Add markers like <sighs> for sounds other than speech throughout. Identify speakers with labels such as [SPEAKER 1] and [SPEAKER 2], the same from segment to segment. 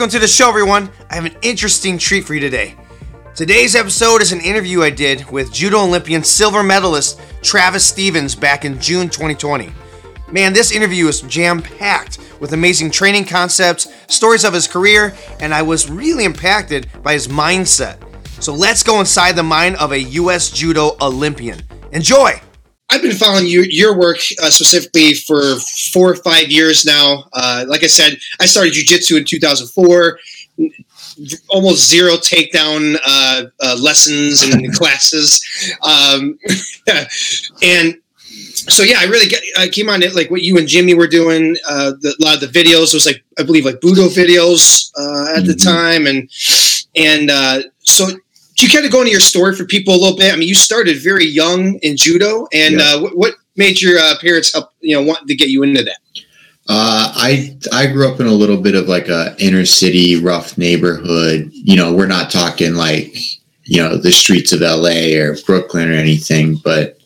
[SPEAKER 1] Welcome to the show, everyone. I have an interesting treat for you today. Today's episode is an interview I did with Judo Olympian silver medalist Travis Stevens back in June 2020. Man, this interview is jam packed with amazing training concepts, stories of his career, and I was really impacted by his mindset. So let's go inside the mind of a U.S. Judo Olympian. Enjoy! I've been following you, your work uh, specifically for four or five years now. Uh, like I said, I started jujitsu in 2004. Almost zero takedown uh, uh lessons and <laughs> classes, um, <laughs> and so yeah, I really get, I came on it like what you and Jimmy were doing. Uh, the, a lot of the videos was like I believe like Budo videos uh, at mm-hmm. the time, and and so you kind of go into your story for people a little bit? I mean, you started very young in judo, and yeah. uh, what, what, made your uh, parents help you know want to get you into that?
[SPEAKER 2] Uh, I I grew up in a little bit of like a inner city rough neighborhood. You know, we're not talking like you know the streets of L.A. or Brooklyn or anything, but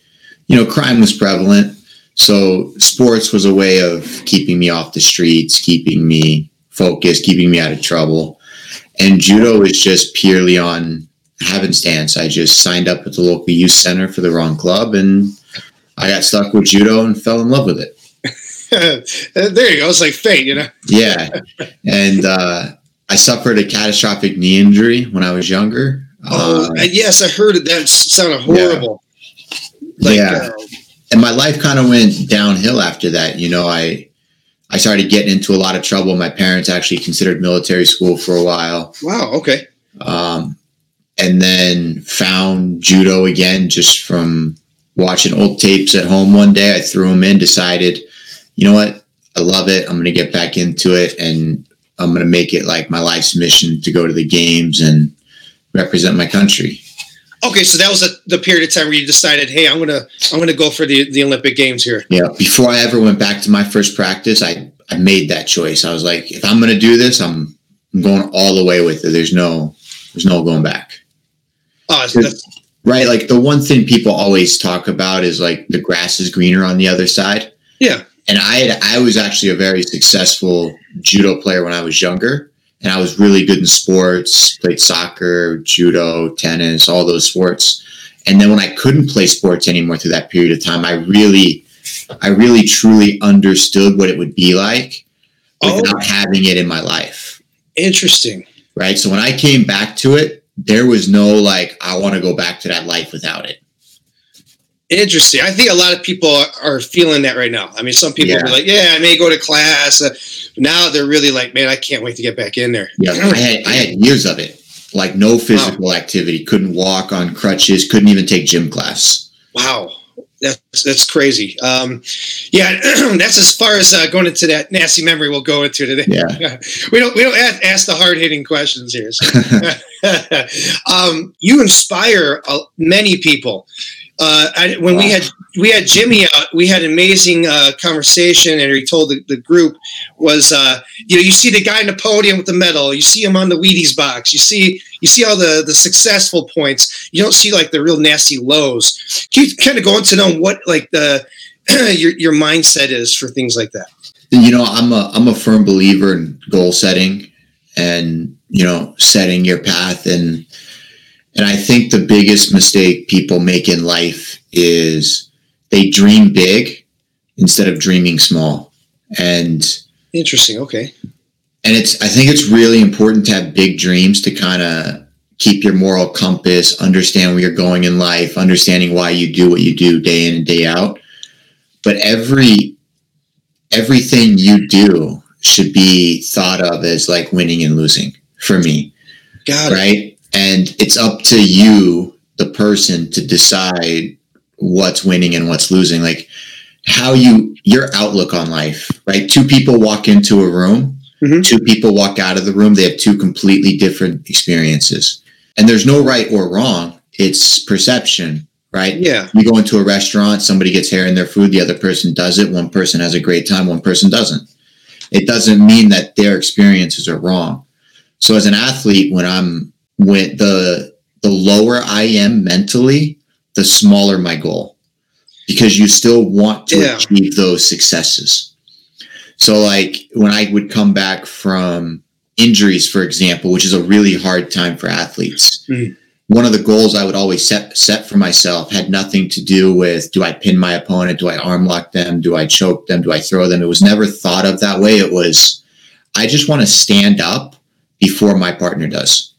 [SPEAKER 2] you know, crime was prevalent. So sports was a way of keeping me off the streets, keeping me focused, keeping me out of trouble. And judo is just purely on happenstance. I just signed up at the local youth center for the wrong club, and I got stuck with judo and fell in love with it. <laughs>
[SPEAKER 1] there you go. It's like fate, you know.
[SPEAKER 2] yeah, and uh, I suffered a catastrophic knee injury when I was younger.
[SPEAKER 1] Oh, uh, yes, I heard it. That sounded horrible.
[SPEAKER 2] Yeah, like, yeah. Uh, and my life kind of went downhill after that. You know, I I started getting into a lot of trouble. My parents actually considered military school for a while.
[SPEAKER 1] Wow. Okay.
[SPEAKER 2] Um, and then found judo again just from watching old tapes at home one day. I threw them in, decided, you know what? I love it. I'm going to get back into it and I'm going to make it like my life's mission to go to the games and represent my country.
[SPEAKER 1] Okay, so that was a, the period of time where you decided, "Hey, I'm gonna I'm gonna go for the, the Olympic Games here."
[SPEAKER 2] Yeah. Before I ever went back to my first practice, I I made that choice. I was like, if I'm gonna do this, I'm I'm going all the way with it. There's no there's no going back.
[SPEAKER 1] Oh,
[SPEAKER 2] right. Like the one thing people always talk about is like the grass is greener on the other side.
[SPEAKER 1] Yeah.
[SPEAKER 2] And I had, I was actually a very successful judo player when I was younger, and I was really good in sports. Played soccer, judo, tennis, all those sports. And then when I couldn't play sports anymore through that period of time, I really, I really truly understood what it would be like oh. without oh. having it in my life.
[SPEAKER 1] Interesting.
[SPEAKER 2] Right. So when I came back to it, there was no like I want to go back to that life without it.
[SPEAKER 1] Interesting. I think a lot of people are, feeling that right now. I mean, some people yeah. are like, "Yeah, I may go to class." Uh, now they're really like, "Man, I can't wait to get back in there."
[SPEAKER 2] Yeah, I had I had years of it, like no physical wow. activity, couldn't walk on crutches, couldn't even take gym class.
[SPEAKER 1] Wow, that's that's crazy. Um, yeah, <clears throat> that's as far as uh, going into that nasty memory we'll go into today.
[SPEAKER 2] Yeah, <laughs>
[SPEAKER 1] we don't we don't ask, ask the hard hitting questions here. So. <laughs> um, you inspire uh, many people. Uh, I, when wow. we had we had Jimmy out, we had an amazing uh, conversation, and he told the, the group was uh, you know you see the guy in the podium with the medal, you see him on the Wheaties box, you see you see all the the successful points, you don't see like the real nasty lows. Can you kind of go into know what like the <clears throat> your your mindset is for things like that?
[SPEAKER 2] You know, I'm a I'm a firm believer in goal setting and you know setting your path and and I think the biggest mistake people make in life is they dream big instead of dreaming small. And
[SPEAKER 1] interesting, okay.
[SPEAKER 2] And it's I think it's really important to have big dreams to kind of keep your moral compass, understand where you're going in life, understanding why you do what you do day in and day out. But every everything you do should be thought of as like winning and losing for me.
[SPEAKER 1] Got
[SPEAKER 2] it. And it's up to you the person to decide what's winning and what's losing. Like how you your outlook on life right? Two people walk into a room. Mm-hmm. two people walk out of the room. They have two completely different experiences. And there's no right or wrong. It's perception right?
[SPEAKER 1] Yeah.
[SPEAKER 2] You go into a restaurant somebody gets hair in their food the other person does it. One person has a great time one person doesn't. It doesn't mean that their experiences are wrong. So as an athlete when i'm when the the lower I am mentally, the smaller my goal because you still want to yeah. achieve those successes. So like when I would come back from injuries, for example, which is a really hard time for athletes.
[SPEAKER 1] Mhm.
[SPEAKER 2] One of the goals I would always set set for myself had nothing to do with do I pin my opponent, do I arm lock them, do I choke them, do I throw them. It was never thought of that way. It was I just want to stand up before my partner does.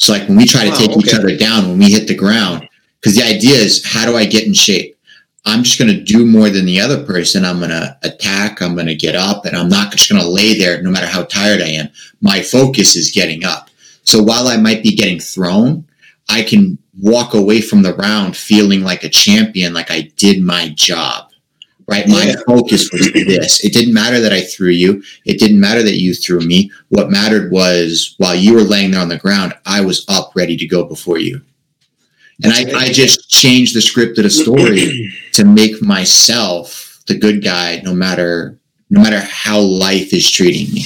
[SPEAKER 2] So like when we try to
[SPEAKER 1] Wow,
[SPEAKER 2] take each other down when we hit the ground, because the idea is how do I get in shape? I'm just going to do more than the other person. I'm going to attack. I'm going to get up and I'm not just going to lay there no matter how tired I am. My focus is getting up. So while I might be getting thrown, I can walk away from the round feeling like a champion, like I did my job. Right? My
[SPEAKER 1] Yeah.
[SPEAKER 2] focus was this. It didn't matter that I threw you. It didn't matter that you threw me. What mattered was while you were laying there on the ground, I was up ready to go before you. And I, I just changed the script of the story <clears throat> to make myself the good guy no matter no matter how life is treating me.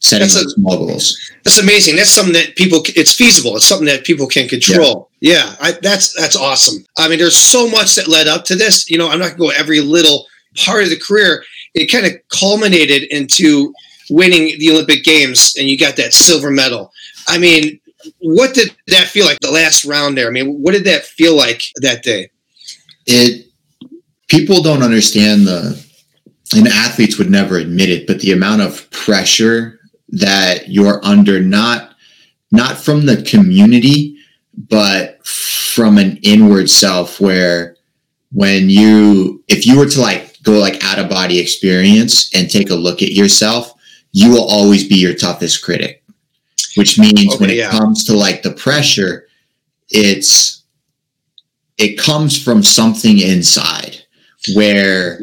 [SPEAKER 1] That's a-
[SPEAKER 2] those small goals.
[SPEAKER 1] That's amazing. That's something that people. It's feasible. It's something that people can control. Yeah, I, that's that's awesome. I mean, there's so much that led up to this. You know, I'm not going to go every little part of the career. It kind of culminated into winning the Olympic Games, and you got that silver medal. I mean, what did that feel like? The last round there. I mean, what did that feel like that day?
[SPEAKER 2] it people don't understand the and athletes would never admit it but the amount of pressure that you're under not not from the community but from an inward self where when you if you were to like go like out of body experience and take a look at yourself you will always be your toughest critic which means when it
[SPEAKER 1] yeah.
[SPEAKER 2] comes to like the pressure it's it comes from something inside where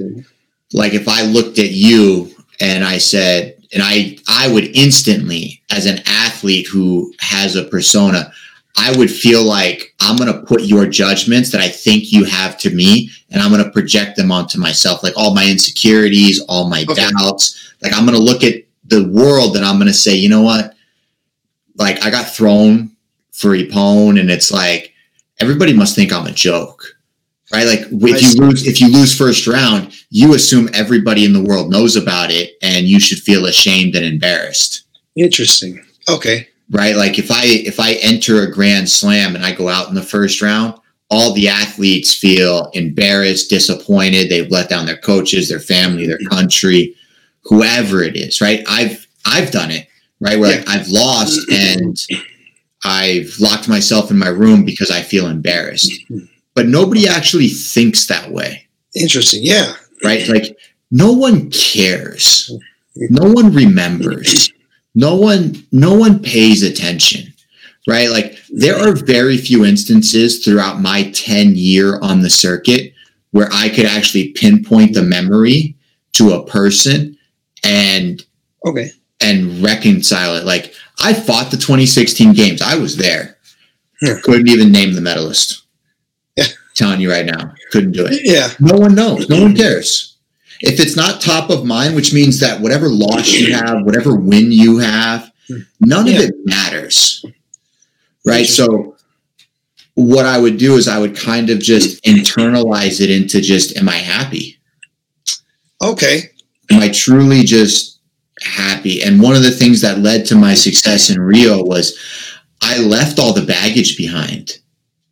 [SPEAKER 2] like if i looked at you and i said and i i would instantly as an athlete who has a persona i would feel like i'm going to put your judgments that i think you have to me and i'm going to project them onto myself like all my insecurities all my
[SPEAKER 1] Okay.
[SPEAKER 2] doubts like i'm going to look at the world and i'm going to say you know what like i got thrown for ippon and it's like everybody must think I'm a joke. Right? Like if you lose if you lose first round, you assume everybody in the world knows about it and you should feel ashamed and embarrassed.
[SPEAKER 1] Interesting. Okay.
[SPEAKER 2] Right? Like if I if I enter a grand slam and I go out in the first round, all the athletes feel embarrassed, disappointed, they've let down their coaches, their family, their country, whoever it is, right? I've I've done it, right? Where like, I've lost and I've locked myself in my room because I feel embarrassed. But nobody actually thinks that way,
[SPEAKER 1] Interesting. Yeah.
[SPEAKER 2] right? Like no one cares. No one remembers. No one no one pays attention. Right? Like there are very few instances throughout my 10 year on the circuit where I could actually pinpoint the memory to a person and
[SPEAKER 1] Okay.
[SPEAKER 2] and reconcile it. Like I fought the 2016 games. I was there.
[SPEAKER 1] Yeah.
[SPEAKER 2] Couldn't even name the medalist. Telling you right now, couldn't do it.
[SPEAKER 1] Yeah.
[SPEAKER 2] No one knows. No one cares. If it's not top of mind, which means that whatever loss you have, whatever win you have, none
[SPEAKER 1] Yeah.
[SPEAKER 2] of it matters. Right. So what I would do is I would kind of just internalize it into just, am I happy?
[SPEAKER 1] Okay.
[SPEAKER 2] am I truly just happy? And one of the things that led to my success in Rio was I left all the baggage behind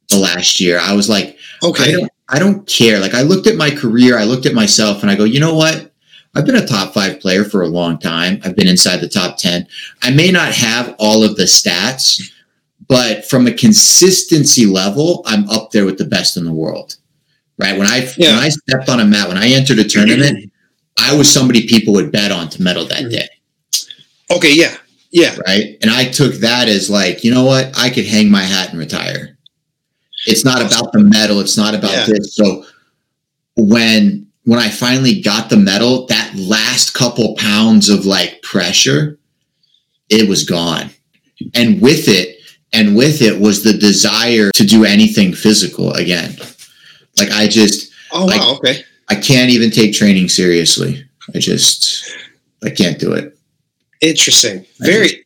[SPEAKER 2] the last year. I was like, I
[SPEAKER 1] Okay.
[SPEAKER 2] don't, I don't care. Like I looked at my career, I looked at myself and I go, you know what? I've been a top five player for a long time. I've been inside the top 10. I may not have all of the stats, but from a consistency level, I'm up there with the best in the world. Right. When I
[SPEAKER 1] Yeah.
[SPEAKER 2] when I stepped on a mat, when I entered a tournament, I was somebody people would bet on to medal that mm-hmm. day.
[SPEAKER 1] Okay. Yeah. Yeah.
[SPEAKER 2] Right. And I took that as like, you know what? I could hang my hat and retire. It's not about the medal. It's not about
[SPEAKER 1] Yeah.
[SPEAKER 2] this. So when when I finally got the medal, that last couple pounds of like pressure, it was gone. And with it, and with it was the desire to do anything physical again. Like I just
[SPEAKER 1] Oh wow. Okay.
[SPEAKER 2] I can't even take training seriously. I just I can't do it.
[SPEAKER 1] Interesting. Very.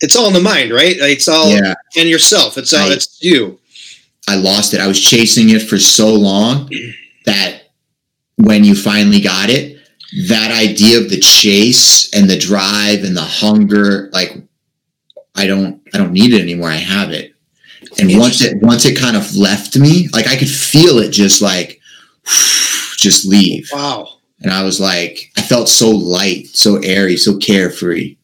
[SPEAKER 1] It's all in the mind, right? It's all
[SPEAKER 2] Yeah.
[SPEAKER 1] in yourself. It's all.
[SPEAKER 2] I-
[SPEAKER 1] It's you.
[SPEAKER 2] I lost it. I was chasing it for so long that when you finally got it, that idea of the chase and the drive and the hunger, like I don't I don't need it anymore. I have it. And once it once it kind of left me, like I could feel it just like <sighs> just leave.
[SPEAKER 1] Wow.
[SPEAKER 2] And I was like, I felt so light, so airy, so carefree.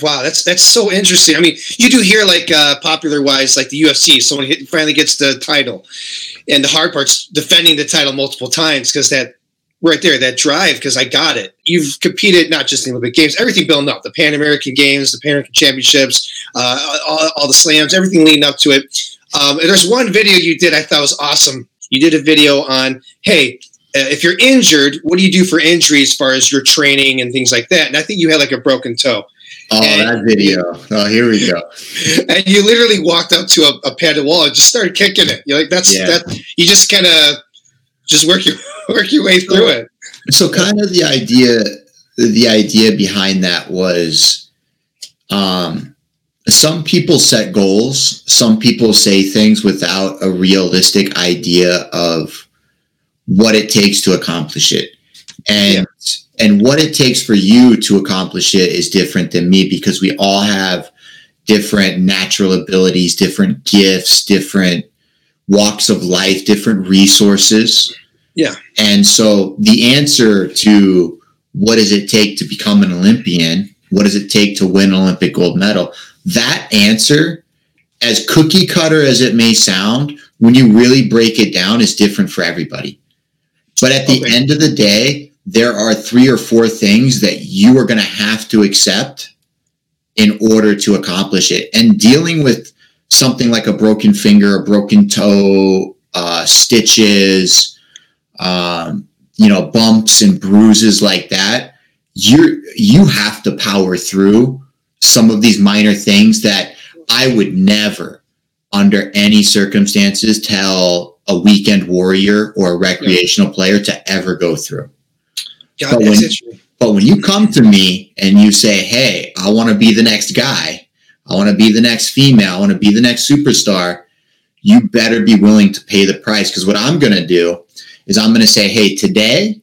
[SPEAKER 1] Wow, that's that's so interesting. I mean, you do hear like uh, popular wise, like the UFC, someone hit, finally gets the title, and the hard part's defending the title multiple times because that right there, that drive, because I got it. You've competed not just in the Olympic Games, everything building up, the Pan American Games, the Pan American Championships, uh, all, all, the slams, everything leading up to it. Um, and there's one video you did I thought was awesome. You did a video on, hey, uh, if you're injured, what do you do for injury as far as your training and things like that? And I think you had like a broken toe.
[SPEAKER 2] Oh, and, that video. Oh, here we go. <laughs>
[SPEAKER 1] And you literally walked up to a, a padded wall and just started kicking it. You're like, that's yeah. that. You just kind of just work your <laughs> work your way through it.
[SPEAKER 2] So, kind of the idea, the idea behind that was, um, some people set goals. Some people say things without a realistic idea of what it takes to accomplish it, and. Yeah and what it takes for you to accomplish it is different than me because we all have different natural abilities, different gifts, different walks of life, different resources.
[SPEAKER 1] Yeah.
[SPEAKER 2] And so the answer to what does it take to become an Olympian? What does it take to win an Olympic gold medal? That answer, as cookie cutter as it may sound, when you really break it down, is different for everybody. But at the okay. end of the day, there are three or four things that you are going to have to accept in order to accomplish it. And dealing with something like a broken finger, a broken toe, uh, stitches, um, you know, bumps and bruises like that, you you have to power through some of these minor things that I would never, under any circumstances, tell a weekend warrior or a recreational player to ever go through.
[SPEAKER 1] God, but, when,
[SPEAKER 2] but when you come to me and you say, hey, I want to be the next guy, I want to be the next female, I want to be the next superstar, you better be willing to pay the price. Because what I'm going to do is I'm going to say, hey, today,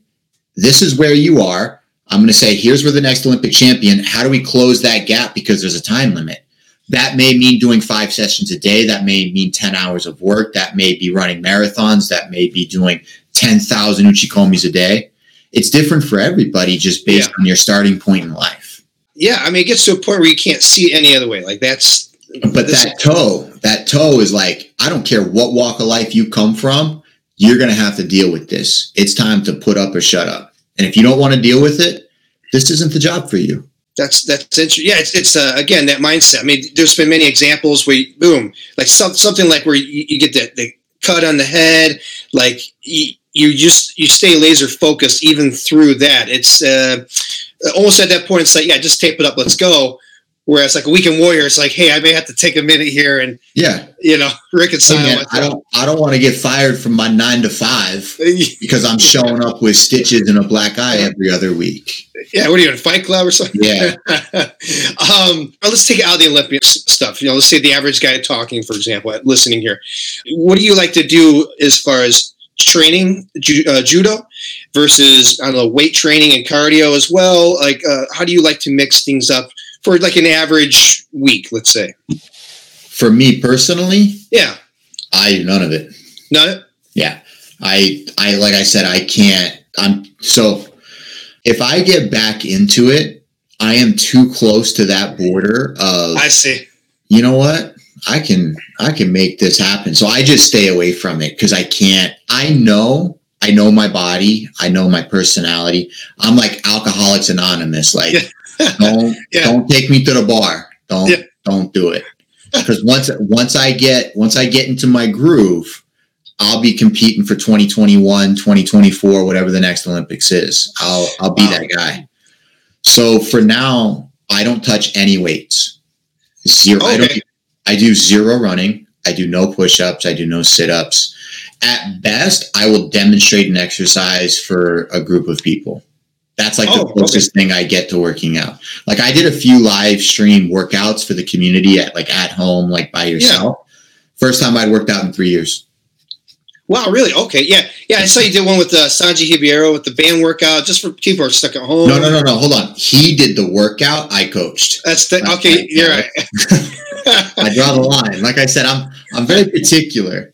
[SPEAKER 2] this is where you are. I'm going to say, here's where the next Olympic champion. How do we close that gap? Because there's a time limit. That may mean doing five sessions a day. That may mean 10 hours of work. That may be running marathons. That may be doing 10,000 uchikomis a day it's different for everybody just based yeah. on your starting point in life.
[SPEAKER 1] Yeah, I mean, it gets to a point where you can't see it any other way. Like that's.
[SPEAKER 2] But that toe, that toe is like, I don't care what walk of life you come from, you're going to have to deal with this. It's time to put up or shut up. And if you don't want to deal with it, this isn't the job for you.
[SPEAKER 1] That's that's interesting. Yeah, it's it's uh, again that mindset. I mean, there's been many examples where you, boom, like some, something like where you, you get the, the cut on the head, like you, you just you stay laser focused even through that. It's uh, almost at that point. It's like yeah, just tape it up. Let's go. Whereas like a weekend warrior, it's like, hey, I may have to take a minute here and
[SPEAKER 2] yeah,
[SPEAKER 1] you know, <laughs> reconcile. Hey
[SPEAKER 2] I don't, I don't want to get fired from my nine to five <laughs> because I'm showing up with stitches and a black eye every other week.
[SPEAKER 1] Yeah, what are you in Fight Club or something?
[SPEAKER 2] Yeah. <laughs>
[SPEAKER 1] um, let's take out the Olympics stuff. You know, let's say the average guy talking, for example, listening here. What do you like to do as far as training ju- uh, judo versus I don't know weight training and cardio as well? Like, uh, how do you like to mix things up for like an average week, let's say?
[SPEAKER 2] For me personally,
[SPEAKER 1] yeah,
[SPEAKER 2] I do none of it.
[SPEAKER 1] None.
[SPEAKER 2] Yeah, I I like I said, I can't. I'm so if I get back into it, I am too close to that border of.
[SPEAKER 1] I see.
[SPEAKER 2] You know what? I can I can make this happen. So I just stay away from it because I can't. I know I know my body. I know my personality. I'm like Alcoholics Anonymous. Like <laughs> don't <laughs> yeah. don't take me to the bar. Don't yeah. don't do it. Because once once I get once I get into my groove, I'll be competing for 2021, 2024, whatever the next Olympics is. I'll I'll be wow. that guy. So for now, I don't touch any weights. Zero. Okay. I don't I do zero running. I do no push ups. I do no sit ups. At best, I will demonstrate an exercise for a group of people. That's like oh, the closest okay. thing I get to working out. Like I did a few live stream workouts for the community at like at home, like by yourself. Yeah. First time I'd worked out in three years.
[SPEAKER 1] Wow, really? Okay, yeah, yeah. I saw you did one with uh, Sanji Hibiero with the band workout, just for people who are stuck at home.
[SPEAKER 2] No, no, no, no. Hold on. He did the workout. I coached.
[SPEAKER 1] That's the That's okay. You're right. <laughs>
[SPEAKER 2] I draw the line. Like I said, I'm I'm very particular,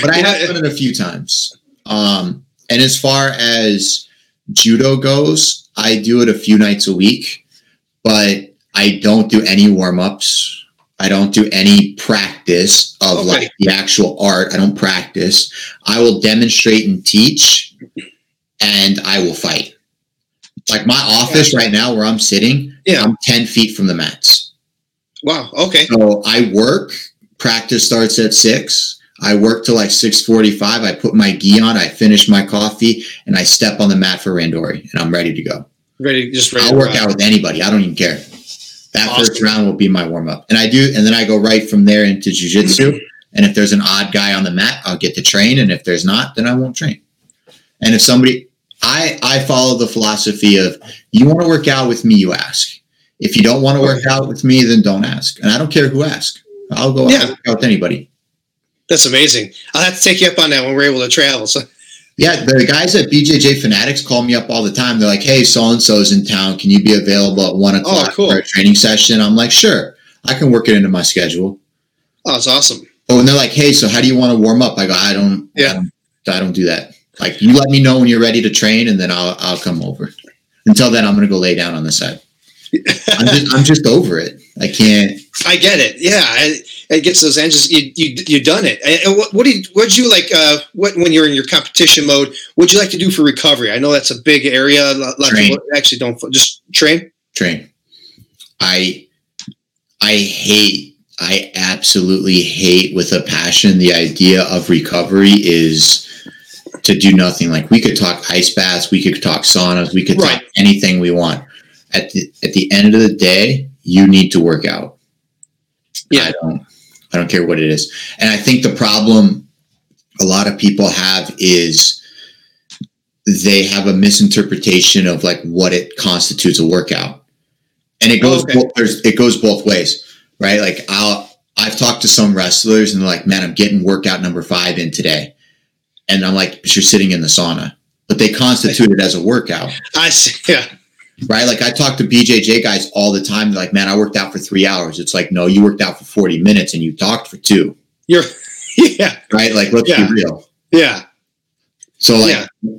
[SPEAKER 2] but I have done it a few times. Um, and as far as judo goes, I do it a few nights a week, but I don't do any warm ups. I don't do any practice of okay. like the actual art. I don't practice. I will demonstrate and teach, and I will fight. Like my office right now, where I'm sitting, yeah. I'm ten feet from the mats.
[SPEAKER 1] Wow. Okay.
[SPEAKER 2] So I work. Practice starts at six. I work till like six forty-five. I put my gi on. I finish my coffee, and I step on the mat for randori, and I'm ready to go.
[SPEAKER 1] Ready, just ready.
[SPEAKER 2] I'll work out with anybody. I don't even care. That awesome. first round will be my warm up. And I do, and then I go right from there into jujitsu. And if there's an odd guy on the mat, I'll get to train. And if there's not, then I won't train. And if somebody, I, I follow the philosophy of you want to work out with me, you ask. If you don't want to work out with me, then don't ask. And I don't care who asks. I'll go yeah. out with anybody.
[SPEAKER 1] That's amazing. I'll have to take you up on that when we're able to travel. So
[SPEAKER 2] yeah, the guys at BJJ Fanatics call me up all the time. They're like, "Hey, so and so's in town. Can you be available at one oh, o'clock oh, cool. for a training session?" I'm like, "Sure, I can work it into my schedule."
[SPEAKER 1] Oh, that's awesome.
[SPEAKER 2] Oh, and they're like, "Hey, so how do you want to warm up?" I go, "I don't. Yeah, I don't, I don't do that. Like, you let me know when you're ready to train, and then I'll I'll come over. Until then, I'm gonna go lay down on the side. I'm just I'm just over it. I can't.
[SPEAKER 1] I get it. Yeah, it gets those engines. You you you done it. And what what did what you like? Uh, what when you're in your competition mode? What'd you like to do for recovery? I know that's a big area. A lot of actually don't just train.
[SPEAKER 2] Train. I I hate. I absolutely hate with a passion the idea of recovery is to do nothing. Like we could talk ice baths, we could talk saunas, we could right. talk anything we want. At the at the end of the day, you need to work out. Yeah. I don't I don't care what it is. And I think the problem a lot of people have is they have a misinterpretation of like what it constitutes a workout. And it goes okay. both, it goes both ways, right? Like I'll I've talked to some wrestlers and they're like, "Man, I'm getting workout number 5 in today." And I'm like, "But you're sitting in the sauna." But they constitute it as a workout.
[SPEAKER 1] I see. Yeah
[SPEAKER 2] right? Like I talk to BJJ guys all the time. They're like, man, I worked out for three hours. It's like, no, you worked out for 40 minutes and you talked for two.
[SPEAKER 1] You're, <laughs> yeah.
[SPEAKER 2] Right? Like, let's
[SPEAKER 1] yeah.
[SPEAKER 2] be real.
[SPEAKER 1] Yeah.
[SPEAKER 2] So, like, yeah.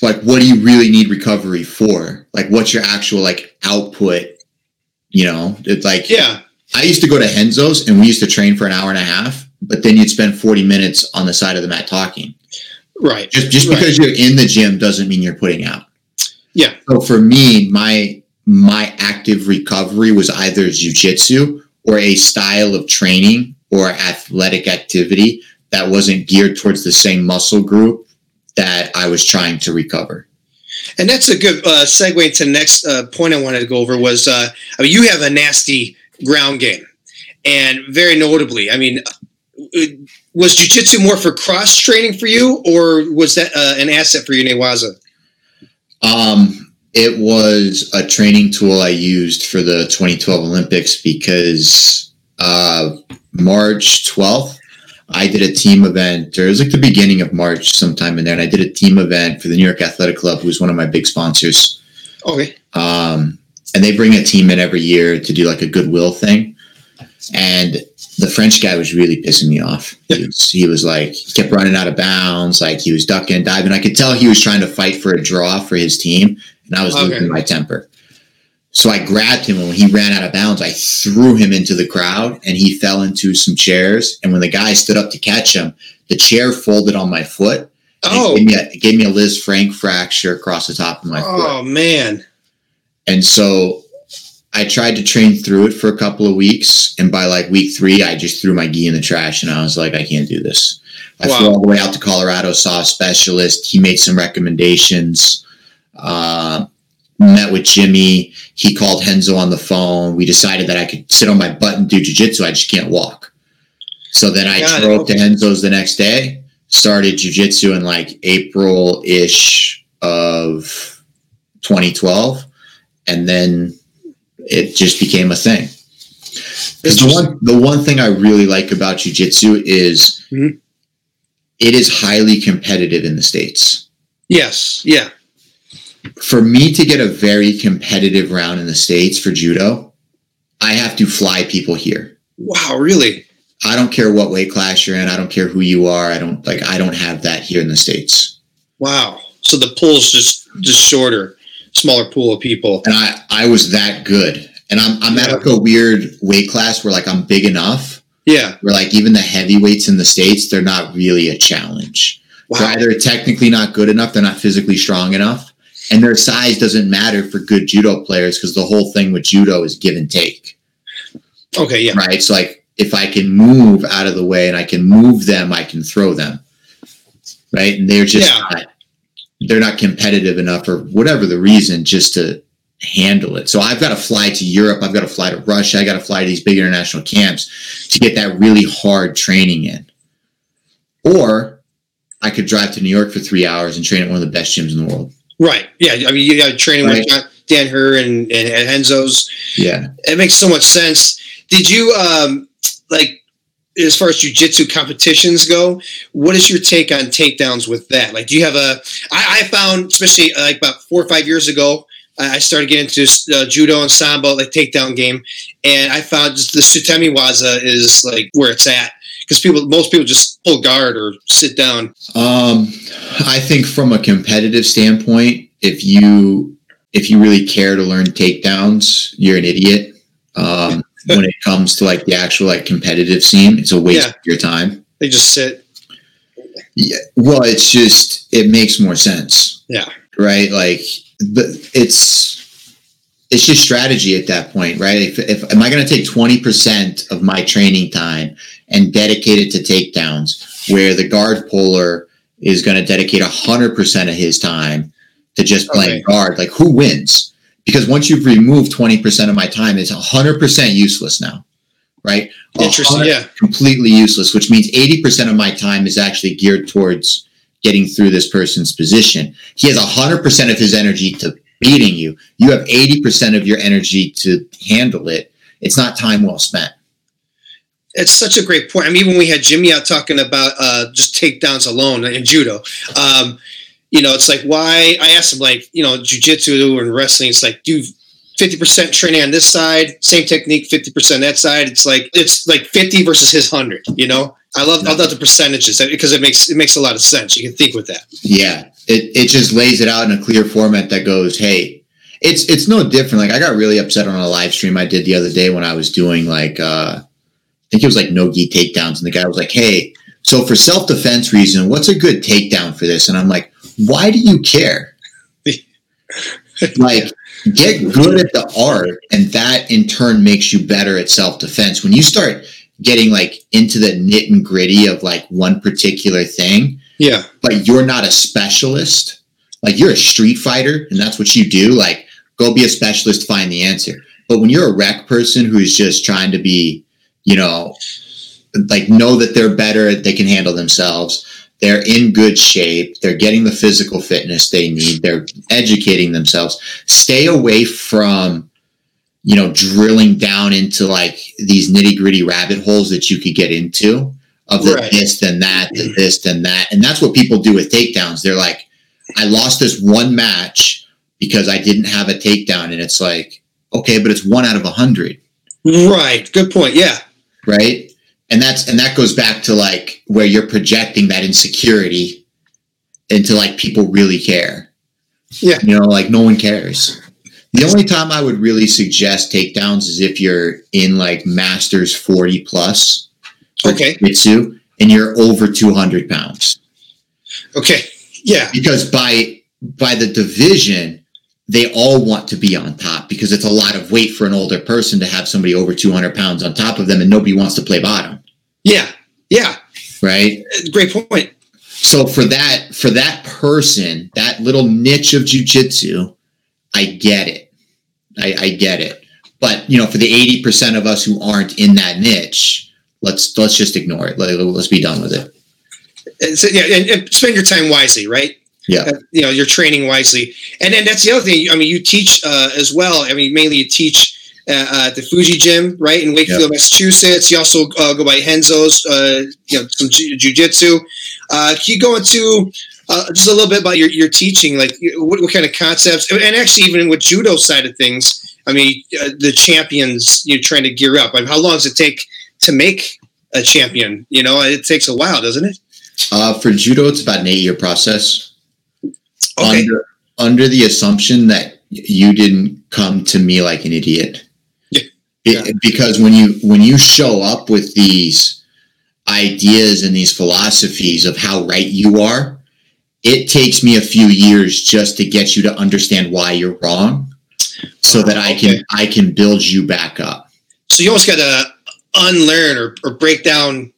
[SPEAKER 2] like, what do you really need recovery for? Like, what's your actual, like, output? You know, it's like,
[SPEAKER 1] yeah.
[SPEAKER 2] I used to go to Renzo's and we used to train for an hour and a half, but then you'd spend 40 minutes on the side of the mat talking.
[SPEAKER 1] Right.
[SPEAKER 2] Just, just
[SPEAKER 1] right.
[SPEAKER 2] because you're in the gym doesn't mean you're putting out.
[SPEAKER 1] Yeah.
[SPEAKER 2] So for me, my my active recovery was either jujitsu or a style of training or athletic activity that wasn't geared towards the same muscle group that I was trying to recover.
[SPEAKER 1] And that's a good uh, segue to the next uh, point I wanted to go over was uh, I mean you have a nasty ground game, and very notably, I mean, uh, was jujitsu more for cross training for you, or was that uh, an asset for you, in Newaza?
[SPEAKER 2] Um, it was a training tool I used for the 2012 Olympics because uh, March 12th, I did a team event, or it was like the beginning of March, sometime in there, and I did a team event for the New York Athletic Club, who's one of my big sponsors.
[SPEAKER 1] Okay.
[SPEAKER 2] Um, and they bring a team in every year to do like a goodwill thing. And the French guy was really pissing me off. He was, he was, like, he kept running out of bounds. Like he was ducking and diving. I could tell he was trying to fight for a draw for his team. And I was okay. losing my temper. So I grabbed him. And when he ran out of bounds, I threw him into the crowd and he fell into some chairs. And when the guy stood up to catch him, the chair folded on my foot.
[SPEAKER 1] Oh,
[SPEAKER 2] it gave, me a, gave me a Lisfranc fracture across the top of my
[SPEAKER 1] oh,
[SPEAKER 2] foot.
[SPEAKER 1] Oh, man.
[SPEAKER 2] And so I tried to train through it for a couple of weeks, and by like week three, I just threw my gi in the trash, and I was like, I can't do this. I wow. flew all the way out to Colorado, saw a specialist. He made some recommendations. Uh, met with Jimmy. He called Renzo on the phone. We decided that I could sit on my butt and do jujitsu. I just can't walk. So then I Got drove to Renzo's the next day, started jujitsu in like April ish of 2012. And then it just became a thing. Because the one the one thing I really like about jujitsu is mm-hmm. it is highly competitive in the states.
[SPEAKER 1] Yes. Yeah.
[SPEAKER 2] For me to get a very competitive round in the states for judo, I have to fly people here.
[SPEAKER 1] Wow, really?
[SPEAKER 2] I don't care what weight class you're in. I don't care who you are. I don't like. I don't have that here in the states.
[SPEAKER 1] Wow. So the pool's just just shorter, smaller pool of people.
[SPEAKER 2] And I I was that good, and I'm I'm at like a weird weight class where like I'm big enough.
[SPEAKER 1] Yeah.
[SPEAKER 2] Where like even the heavyweights in the states, they're not really a challenge. Wow. They're either technically not good enough, they're not physically strong enough, and their size doesn't matter for good judo players because the whole thing with judo is give and take.
[SPEAKER 1] Okay. Yeah.
[SPEAKER 2] Right. So like if I can move out of the way and I can move them, I can throw them. Right. And they're just yeah. not, they're not competitive enough or whatever the reason just to handle it. So I've got to fly to Europe. I've got to fly to Russia. I got to fly to these big international camps to get that really hard training in. Or I could drive to New York for three hours and train at one of the best gyms in the world.
[SPEAKER 1] Right. Yeah. I mean, you got training right. with Danaher and, and, and Renzo's.
[SPEAKER 2] Yeah.
[SPEAKER 1] It makes so much sense. Did you, um, like as far as jujitsu competitions go, what is your take on takedowns with that? Like, do you have a? I, I found, especially uh, like about four or five years ago, I started getting into uh, judo and sambo, like takedown game, and I found the sutemi waza is like where it's at because people, most people just pull guard or sit down.
[SPEAKER 2] Um, I think from a competitive standpoint, if you if you really care to learn takedowns, you're an idiot. Um, when it comes to like the actual like competitive scene. It's a waste yeah. of your time.
[SPEAKER 1] They just sit.
[SPEAKER 2] Yeah. Well, it's just it makes more sense.
[SPEAKER 1] Yeah.
[SPEAKER 2] Right. Like, but it's it's just strategy at that point, right? If, if am I going to take twenty percent of my training time and dedicate it to takedowns, where the guard puller is going to dedicate hundred percent of his time to just playing okay. guard? Like, who wins? Because once you've removed 20% of my time, it's 100% useless now, right?
[SPEAKER 1] Interesting. Yeah.
[SPEAKER 2] Completely useless, which means 80% of my time is actually geared towards getting through this person's position. He has 100% of his energy to beating you. You have 80% of your energy to handle it. It's not time well spent.
[SPEAKER 1] It's such a great point. I mean, even we had Jimmy out talking about uh, just takedowns alone in judo. Um, you know, it's like why I asked him like, you know, jujitsu and wrestling. It's like, do fifty percent training on this side, same technique, fifty percent that side. It's like it's like fifty versus his hundred. You know, I love I love the percentages because it makes it makes a lot of sense. You can think with that.
[SPEAKER 2] Yeah, it it just lays it out in a clear format that goes, hey, it's it's no different. Like I got really upset on a live stream I did the other day when I was doing like uh I think it was like no gi takedowns, and the guy was like, hey. So for self defense reason, what's a good takedown for this? And I'm like, why do you care? <laughs> like, get good at the art, and that in turn makes you better at self defense. When you start getting like into the nit and gritty of like one particular thing,
[SPEAKER 1] yeah,
[SPEAKER 2] but you're not a specialist. Like you're a street fighter, and that's what you do. Like, go be a specialist, find the answer. But when you're a rec person who's just trying to be, you know, like know that they're better, they can handle themselves they're in good shape. They're getting the physical fitness they need. They're educating themselves. Stay away from, you know, drilling down into like these nitty gritty rabbit holes that you could get into of the right. this, then that, the this, then that. And that's what people do with takedowns. They're like, I lost this one match because I didn't have a takedown. And it's like, okay, but it's one out of a hundred.
[SPEAKER 1] Right. Good point. Yeah.
[SPEAKER 2] Right and that's and that goes back to like where you're projecting that insecurity into like people really care.
[SPEAKER 1] Yeah.
[SPEAKER 2] You know like no one cares. The only time i would really suggest takedowns is if you're in like masters 40 plus
[SPEAKER 1] okay.
[SPEAKER 2] Jitsu and you're over 200 pounds.
[SPEAKER 1] Okay. Yeah.
[SPEAKER 2] Because by by the division they all want to be on top because it's a lot of weight for an older person to have somebody over 200 pounds on top of them and nobody wants to play bottom
[SPEAKER 1] yeah. Yeah.
[SPEAKER 2] Right.
[SPEAKER 1] Great point.
[SPEAKER 2] So for that, for that person, that little niche of jujitsu, I get it. I, I get it. But you know, for the 80% of us who aren't in that niche, let's let's just ignore it. Let, us be done with it.
[SPEAKER 1] So, yeah, and, and, spend your time wisely, right?
[SPEAKER 2] Yeah. Uh,
[SPEAKER 1] you know, you're training wisely. And then that's the other thing. I mean, you teach uh, as well. I mean, mainly you teach uh, at the Fuji Gym, right in Wakefield, yep. Massachusetts. You also uh, go by Renzo's, uh, you know, some jiu-jitsu. Uh, can you go into uh, just a little bit about your, your teaching, like what, what, kind of concepts, and actually even with judo side of things. I mean, uh, the champions you're trying to gear up. I mean, how long does it take to make a champion? You know, it takes a while, doesn't it?
[SPEAKER 2] Uh, for judo, it's about an eight-year process. Okay. Under, under the assumption that you didn't come to me like an idiot. Yeah. It, because when you when you show up with these ideas and these philosophies of how right you are, it takes me a few years just to get you to understand why you're wrong so that I can I can build you back up.
[SPEAKER 1] So you almost got to unlearn or, or break down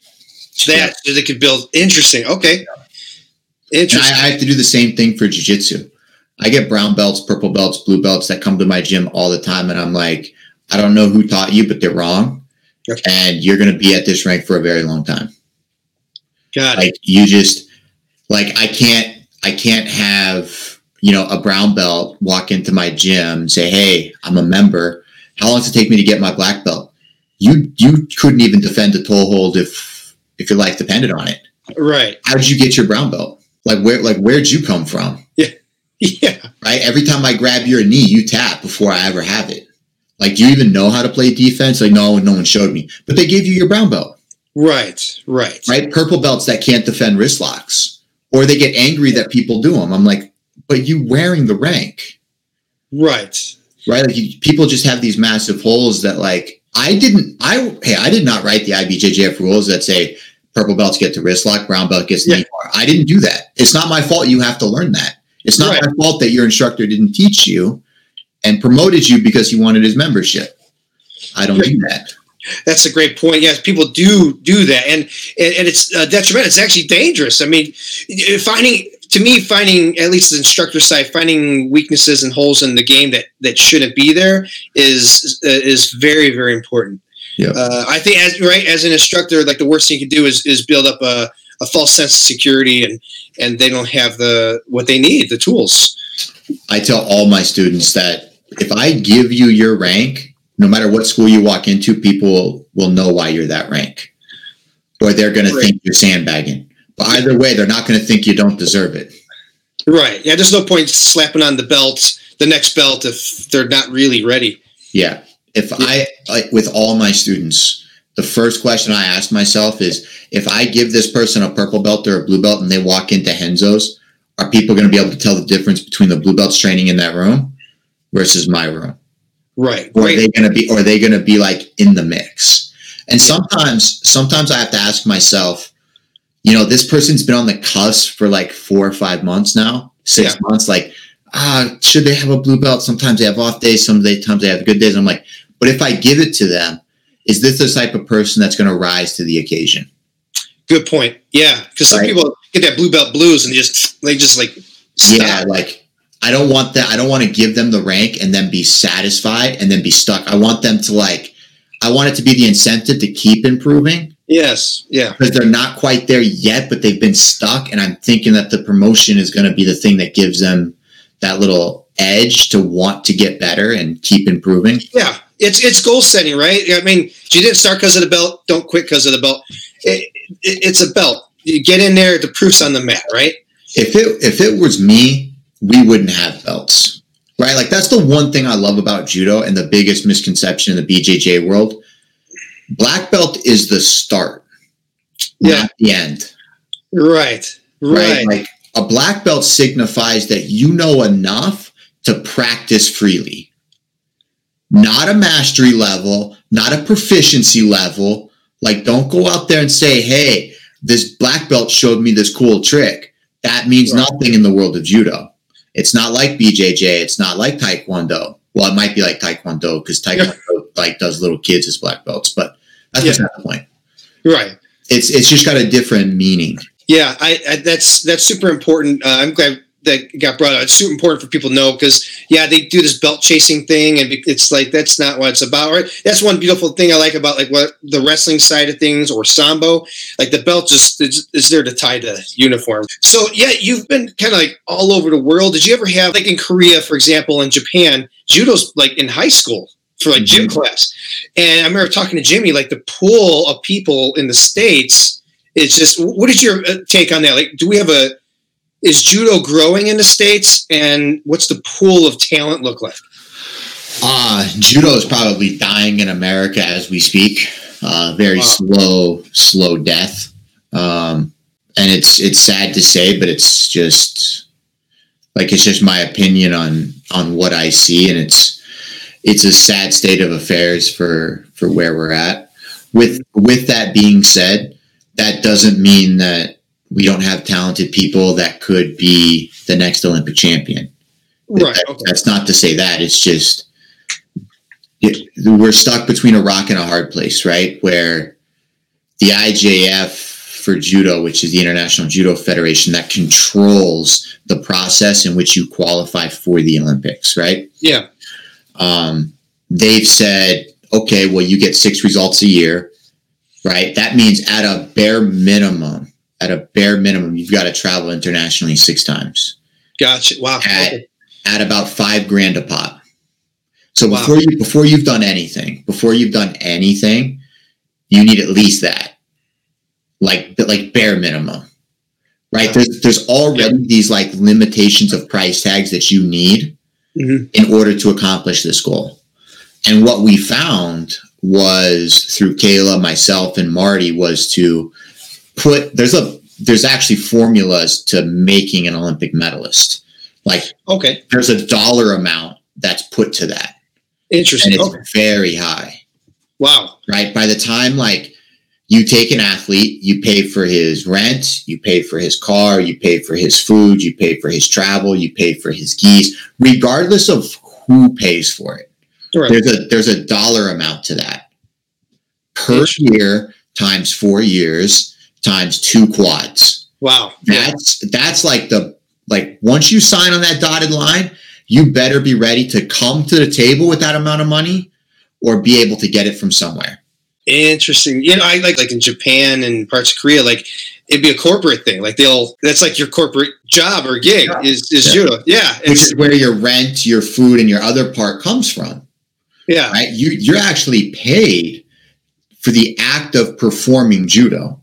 [SPEAKER 1] that yeah. so they could build interesting. Okay.
[SPEAKER 2] Interesting. I, I, have to do the same thing for jiu-jitsu. I get brown belts, purple belts, blue belts that come to my gym all the time and I'm like, I don't know who taught you, but they're wrong. Okay. And you're gonna be at this rank for a very long time.
[SPEAKER 1] Got
[SPEAKER 2] like,
[SPEAKER 1] it.
[SPEAKER 2] You just like I can't I can't have you know a brown belt walk into my gym and say, "Hey, I'm a member." How long does it take me to get my black belt? You you couldn't even defend a toe hold if if your life depended on it.
[SPEAKER 1] Right.
[SPEAKER 2] How did you get your brown belt? Like where like where'd you come from?
[SPEAKER 1] Yeah. <laughs> Yeah.
[SPEAKER 2] Right. Every time I grab your knee, you tap before I ever have it. Like, do you even know how to play defense? Like, no, no one showed me. But they gave you your brown belt.
[SPEAKER 1] Right. Right.
[SPEAKER 2] Right. Purple belts that can't defend wrist locks or they get angry that people do them. I'm like, but you wearing the rank,
[SPEAKER 1] right?
[SPEAKER 2] Right. Like you, people just have these massive holes that like I didn't. I hey, I did not write the IBJJF rules that say purple belts get to wrist lock, brown belt gets yeah. knee bar. I didn't do that. It's not my fault. You have to learn that. It's not right. my fault that your instructor didn't teach you and promoted you because he wanted his membership. I don't do that.
[SPEAKER 1] That's a great point. Yes, people do do that, and and, and it's uh, detrimental. It's actually dangerous. I mean, finding to me, finding at least the instructor side, finding weaknesses and holes in the game that that shouldn't be there is uh, is very very important. Yeah, uh, I think as right as an instructor, like the worst thing you can do is is build up a, a false sense of security, and and they don't have the what they need, the tools.
[SPEAKER 2] I tell all my students that if I give you your rank no matter what school you walk into, people will, will know why you're that rank, or they're going to think you're sandbagging. But either way, they're not going to think you don't deserve it.
[SPEAKER 1] Right. Yeah. There's no point slapping on the belt, the next belt, if they're not really ready.
[SPEAKER 2] Yeah. If. I, like, with all my students, the first question I ask myself is if I give this person a purple belt or a blue belt and they walk into Renzo's, are people going to be able to tell the difference between the blue belts training in that room versus my room?
[SPEAKER 1] Right.
[SPEAKER 2] Or are they going to be, or are they going to be like in the mix? And sometimes, sometimes I have to ask myself, you know, this person's been on the cusp for like four or five months now, six yeah. months. Like, ah, should they have a blue belt? Sometimes they have off days, some times they have good days. I'm like, but if I give it to them, is this the type of person that's going to rise to the occasion?
[SPEAKER 1] Good point. Yeah, because some right? people get that blue belt blues and just they just like
[SPEAKER 2] stop. yeah, like I don't want that. I don't want to give them the rank and then be satisfied and then be stuck. I want them to like, I want it to be the incentive to keep improving.
[SPEAKER 1] Yes. Yeah.
[SPEAKER 2] Because they're not quite there yet, but they've been stuck. And I'm thinking that the promotion is going to be the thing that gives them that little edge to want to get better and keep improving.
[SPEAKER 1] Yeah. It's, it's goal setting, right? I mean, you didn't start because of the belt. Don't quit because of the belt. It, it, it's a belt. You get in there, the proof's on the mat, right?
[SPEAKER 2] If it, if it was me, we wouldn't have belts, right? Like that's the one thing I love about judo and the biggest misconception in the BJJ world. Black belt is the start, yeah. not the end.
[SPEAKER 1] Right, right.
[SPEAKER 2] Right. Like a black belt signifies that you know enough to practice freely. Not a mastery level, not a proficiency level. Like, don't go out there and say, hey, this black belt showed me this cool trick. That means right. nothing in the world of judo. It's not like BJJ. It's not like Taekwondo. Well, it might be like Taekwondo because Taekwondo yeah. like does little kids as black belts, but that's yeah. not the point.
[SPEAKER 1] Right.
[SPEAKER 2] It's it's just got a different meaning.
[SPEAKER 1] Yeah, I, I that's that's super important. Uh, I'm glad that got brought up. It's super important for people to know because yeah, they do this belt chasing thing, and it's like that's not what it's about, right? That's one beautiful thing I like about like what the wrestling side of things or sambo. Like the belt just is, is there to tie the uniform. So yeah, you've been kind of like all over the world. Did you ever have like in Korea, for example, in Japan, judo's like in high school? for like gym mm-hmm. class. And I remember talking to Jimmy, like the pool of people in the states. It's just what is your uh, take on that? Like, do we have a is judo growing in the states, and what's the pool of talent look like?
[SPEAKER 2] Uh, judo is probably dying in America as we speak. Uh, very wow. slow, slow death. Um, and it's it's sad to say, but it's just like it's just my opinion on on what I see, and it's it's a sad state of affairs for for where we're at. With with that being said, that doesn't mean that we don't have talented people that could be the next Olympic champion.
[SPEAKER 1] Right.
[SPEAKER 2] That, okay. That's not to say that. It's just it, we're stuck between a rock and a hard place, right? Where the IJF for judo, which is the International Judo Federation, that controls the process in which you qualify for the Olympics, right?
[SPEAKER 1] Yeah.
[SPEAKER 2] Um, they've said, okay, well, you get six results a year, right? That means at a bare minimum, at a bare minimum, you've got to travel internationally six times.
[SPEAKER 1] Gotcha. Wow.
[SPEAKER 2] At, okay. at about five grand a pop. So wow. before you before you've done anything, before you've done anything, you need at least that like like bare minimum right there's there's already yeah. these like limitations of price tags that you need mm-hmm. in order to accomplish this goal and what we found was through kayla myself and marty was to put there's a there's actually formulas to making an olympic medalist. Like
[SPEAKER 1] okay.
[SPEAKER 2] there's a dollar amount that's put to that.
[SPEAKER 1] Interesting.
[SPEAKER 2] And it's okay. very high.
[SPEAKER 1] Wow.
[SPEAKER 2] Right? By the time like you take an athlete, you pay for his rent, you pay for his car, you pay for his food, you pay for his travel, you pay for his gis, regardless of who pays for it. Right. There's a there's a dollar amount to that. Per year times four years times two quads.
[SPEAKER 1] Wow.
[SPEAKER 2] That's yeah. that's like the like once you sign on that dotted line, you better be ready to come to the table with that amount of money or be able to get it from somewhere.
[SPEAKER 1] Interesting. You know, I like like in Japan and parts of Korea, like it'd be a corporate thing. Like they'll that's like your corporate job or gig yeah. is is yeah. judo. Yeah.
[SPEAKER 2] Which is where your rent, your food, and your other part comes from.
[SPEAKER 1] Yeah.
[SPEAKER 2] Right? You you're actually paid for the act of performing judo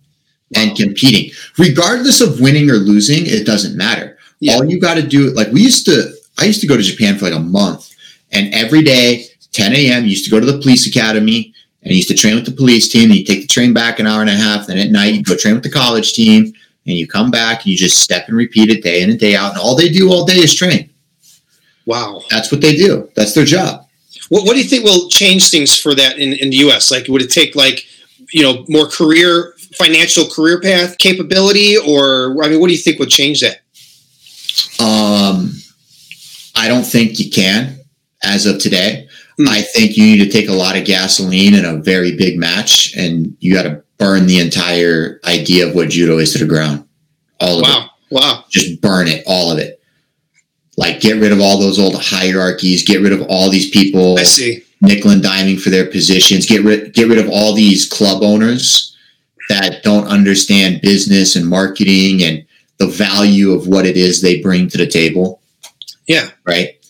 [SPEAKER 2] and competing. Regardless of winning or losing, it doesn't matter. Yeah. All you gotta do, like we used to I used to go to Japan for like a month and every day, 10 a.m., used to go to the police academy and used to train with the police team. And you take the train back an hour and a half. Then at night, you go train with the college team, and you come back and you just step and repeat it day in and day out. And all they do all day is train.
[SPEAKER 1] Wow,
[SPEAKER 2] that's what they do. That's their job.
[SPEAKER 1] What, what do you think will change things for that in, in the U.S.? Like, would it take like you know more career financial career path capability, or I mean, what do you think would change that?
[SPEAKER 2] Um, I don't think you can as of today. Hmm. I think you need to take a lot of gasoline in a very big match, and you got to burn the entire idea of what judo is to the ground. All of
[SPEAKER 1] wow.
[SPEAKER 2] it.
[SPEAKER 1] Wow.
[SPEAKER 2] Just burn it, all of it. Like get rid of all those old hierarchies. Get rid of all these people.
[SPEAKER 1] I see.
[SPEAKER 2] Nickel and diming for their positions. Get rid get rid of all these club owners that don't understand business and marketing and the value of what it is they bring to the table.
[SPEAKER 1] Yeah.
[SPEAKER 2] Right?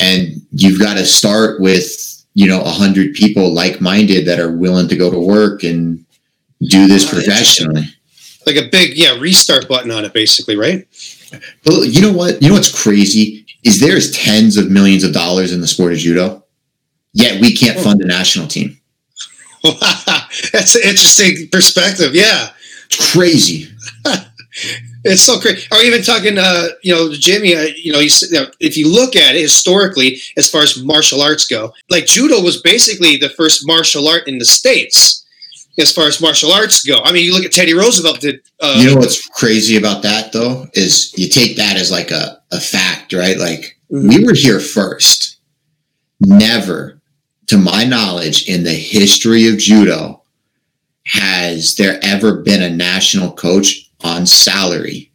[SPEAKER 2] And you've got to start with you know a hundred people like-minded that are willing to go to work and do this professionally.
[SPEAKER 1] Like a big yeah restart button on it basically right?
[SPEAKER 2] Well you know what? You know what's crazy? Is there's tens of millions of dollars in the sport of judo yet we can't oh. fund a national team <laughs>
[SPEAKER 1] that's an interesting perspective yeah
[SPEAKER 2] it's crazy <laughs>
[SPEAKER 1] it's so great. Or even talking, uh, you know, Jimmy, uh, you know, you, you know, if you look at it historically, as far as martial arts go, like judo was basically the first martial art in the states. As far as martial arts go, I mean, you look at Teddy Roosevelt did.
[SPEAKER 2] Uh, you know what's crazy about that though is you take that as like a, a fact, right? Like mm-hmm. we were here first. Never, to my knowledge, in the history of judo, has there ever been a national coach on salary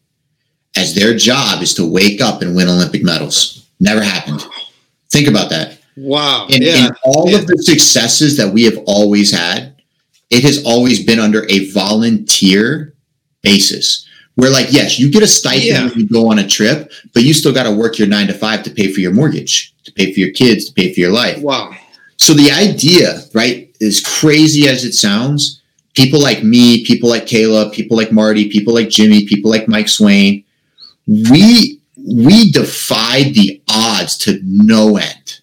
[SPEAKER 2] as their job is to wake up and win Olympic medals. Never happened. Think about that.
[SPEAKER 1] Wow.
[SPEAKER 2] And,
[SPEAKER 1] yeah.
[SPEAKER 2] and all
[SPEAKER 1] yeah.
[SPEAKER 2] of the successes that we have always had, it has always been under a volunteer basis. Where, like, yes, you get a stipend yeah. when you go on a trip, but you still got to work your nine to five to pay for your mortgage, to pay for your kids, to pay for your life.
[SPEAKER 1] Wow.
[SPEAKER 2] So the idea, right, as crazy as it sounds, people like me, people like Kayla, people like Marty, people like Jimmy, people like Mike Swain, we we defied the odds to no end.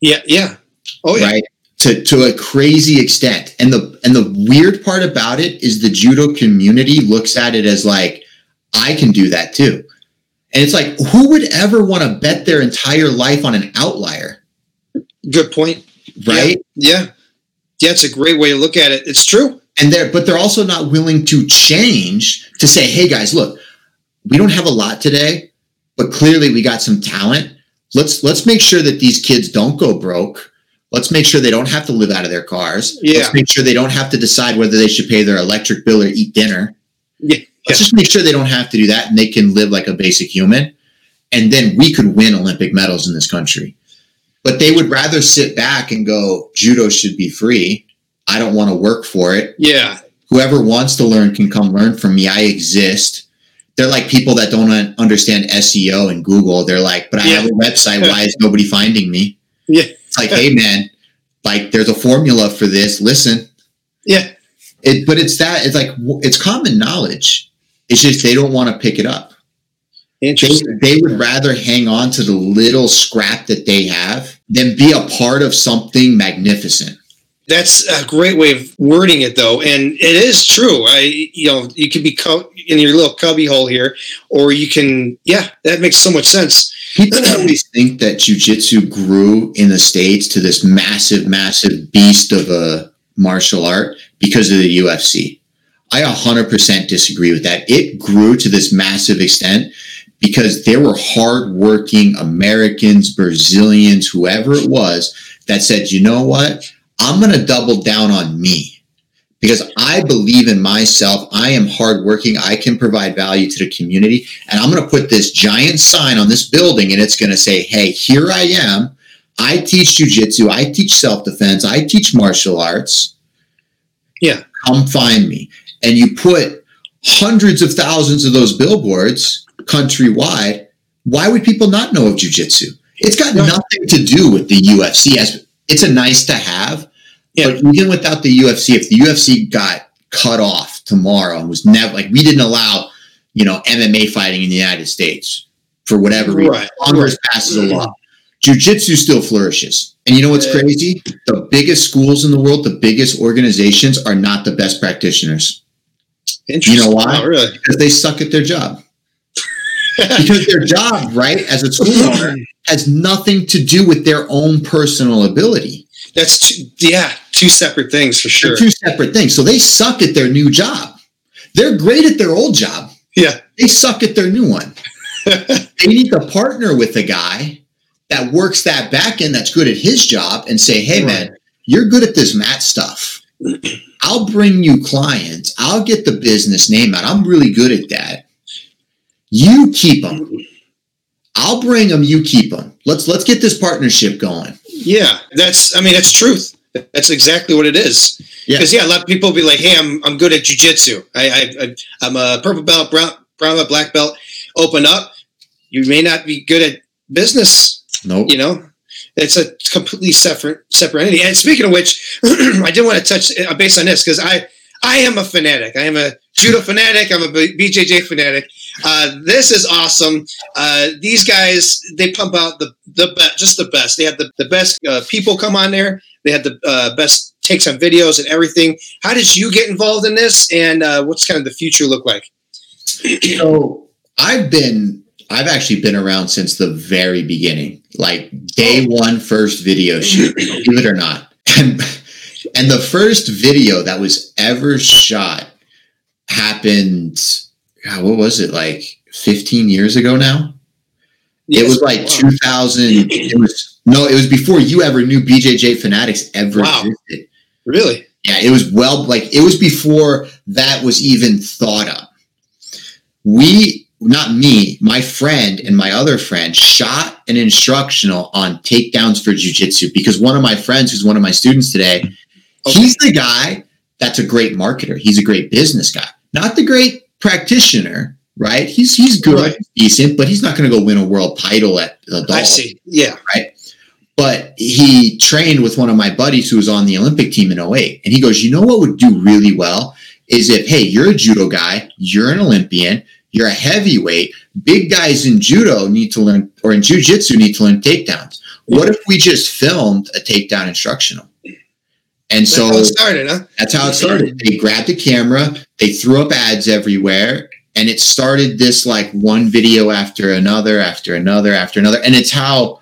[SPEAKER 1] Yeah, yeah. Oh yeah.
[SPEAKER 2] Right? To to a crazy extent. And the and the weird part about it is the judo community looks at it as like, I can do that too. And it's like, who would ever want to bet their entire life on an outlier?
[SPEAKER 1] Good point.
[SPEAKER 2] Right?
[SPEAKER 1] Yeah. yeah. Yeah, it's a great way to look at it. It's true.
[SPEAKER 2] And they're but they're also not willing to change to say, hey guys, look, we don't have a lot today, but clearly we got some talent. Let's let's make sure that these kids don't go broke. Let's make sure they don't have to live out of their cars.
[SPEAKER 1] Yeah.
[SPEAKER 2] Let's make sure they don't have to decide whether they should pay their electric bill or eat dinner.
[SPEAKER 1] Yeah.
[SPEAKER 2] Let's just make sure they don't have to do that and they can live like a basic human. And then we could win Olympic medals in this country. But they would rather sit back and go, judo should be free. I don't want to work for it.
[SPEAKER 1] Yeah.
[SPEAKER 2] Whoever wants to learn can come learn from me. I exist they're like people that don't understand SEO and Google. They're like, but I yeah. have a website. Why is <laughs> nobody finding me?
[SPEAKER 1] Yeah.
[SPEAKER 2] It's like, hey man, like there's a formula for this. Listen.
[SPEAKER 1] Yeah.
[SPEAKER 2] It, but it's that it's like it's common knowledge. It's just they don't want to pick it up.
[SPEAKER 1] Interesting.
[SPEAKER 2] They, they would rather hang on to the little scrap that they have than be a part of something magnificent.
[SPEAKER 1] That's a great way of wording it, though, and it is true. I, you know, you can be co- in your little cubby hole here, or you can, yeah, that makes so much sense.
[SPEAKER 2] People <clears throat> always think that jujitsu grew in the states to this massive, massive beast of a martial art because of the UFC. I 100% disagree with that. It grew to this massive extent because there were hardworking Americans, Brazilians, whoever it was that said, you know what? I'm going to double down on me because I believe in myself. I am hardworking. I can provide value to the community. And I'm going to put this giant sign on this building and it's going to say, Hey, here I am. I teach jujitsu. I teach self defense. I teach martial arts.
[SPEAKER 1] Yeah.
[SPEAKER 2] Come find me. And you put hundreds of thousands of those billboards countrywide. Why would people not know of jujitsu? It's got right. nothing to do with the UFC as it's a nice to have. Yeah. But even without the UFC, if the UFC got cut off tomorrow and was never like we didn't allow, you know, MMA fighting in the United States for whatever reason, right. Congress right. passes a law. Jiu-jitsu still flourishes. And you know what's crazy? The biggest schools in the world, the biggest organizations are not the best practitioners. You know why?
[SPEAKER 1] Oh, really?
[SPEAKER 2] Because they suck at their job. Because their job, right, as a school <laughs> owner, has nothing to do with their own personal ability.
[SPEAKER 1] That's two, yeah, two separate things for sure.
[SPEAKER 2] They're two separate things. So they suck at their new job. They're great at their old job.
[SPEAKER 1] Yeah,
[SPEAKER 2] they suck at their new one. <laughs> they need to partner with a guy that works that back end that's good at his job and say, "Hey, right. man, you're good at this mat stuff. <clears throat> I'll bring you clients. I'll get the business name out. I'm really good at that. You keep them." I'll bring them, you keep them. Let's let's get this partnership going.
[SPEAKER 1] Yeah, that's I mean that's truth. That's exactly what it is. Because yeah. yeah, a lot of people be like, "Hey, I'm I'm good at jujitsu. I, I I'm a purple belt, brown brown belt, black belt. Open up. You may not be good at business.
[SPEAKER 2] No, nope.
[SPEAKER 1] you know, it's a completely separate separate entity. And speaking of which, <clears throat> I did want to touch uh, based on this because I I am a fanatic. I am a judo fanatic. I'm a BJJ fanatic. Uh, this is awesome. Uh, these guys, they pump out the the best, just the best. They had the, the best uh, people come on there. They had the uh, best takes on videos and everything. How did you get involved in this, and uh, what's kind of the future look like?
[SPEAKER 2] so I've been, I've actually been around since the very beginning, like day oh. one, first video shoot. believe it or not, <laughs> and and the first video that was ever shot happened God, what was it like 15 years ago now? Yes, it was like wow. 2000. It was no, it was before you ever knew BJJ Fanatics ever wow. existed.
[SPEAKER 1] Really?
[SPEAKER 2] Yeah, it was well like it was before that was even thought of. We, not me, my friend and my other friend shot an instructional on takedowns for jujitsu because one of my friends, who's one of my students today, okay. he's the guy that's a great marketer. He's a great business guy, not the great practitioner, right? He's he's good, right. decent, but he's not going to go win a world title at the
[SPEAKER 1] I see. Yeah.
[SPEAKER 2] Right. but he trained with one of my buddies who was on the Olympic team in 08. And he goes, You know what would do really well is if, hey, you're a judo guy, you're an Olympian, you're a heavyweight, big guys in judo need to learn, or in jujitsu need to learn takedowns. What if we just filmed a takedown instructional? And
[SPEAKER 1] That's
[SPEAKER 2] so
[SPEAKER 1] how it started, huh?
[SPEAKER 2] that's how it started. They grabbed the camera, they threw up ads everywhere, and it started this like one video after another, after another, after another. And it's how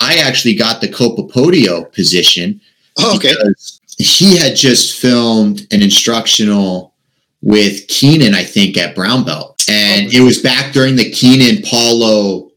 [SPEAKER 2] I actually got the Copa Podio position.
[SPEAKER 1] Oh, okay.
[SPEAKER 2] He had just filmed an instructional with Keenan, I think, at Brown Belt. And
[SPEAKER 1] Okay.
[SPEAKER 2] it was back during the Keenan Paulo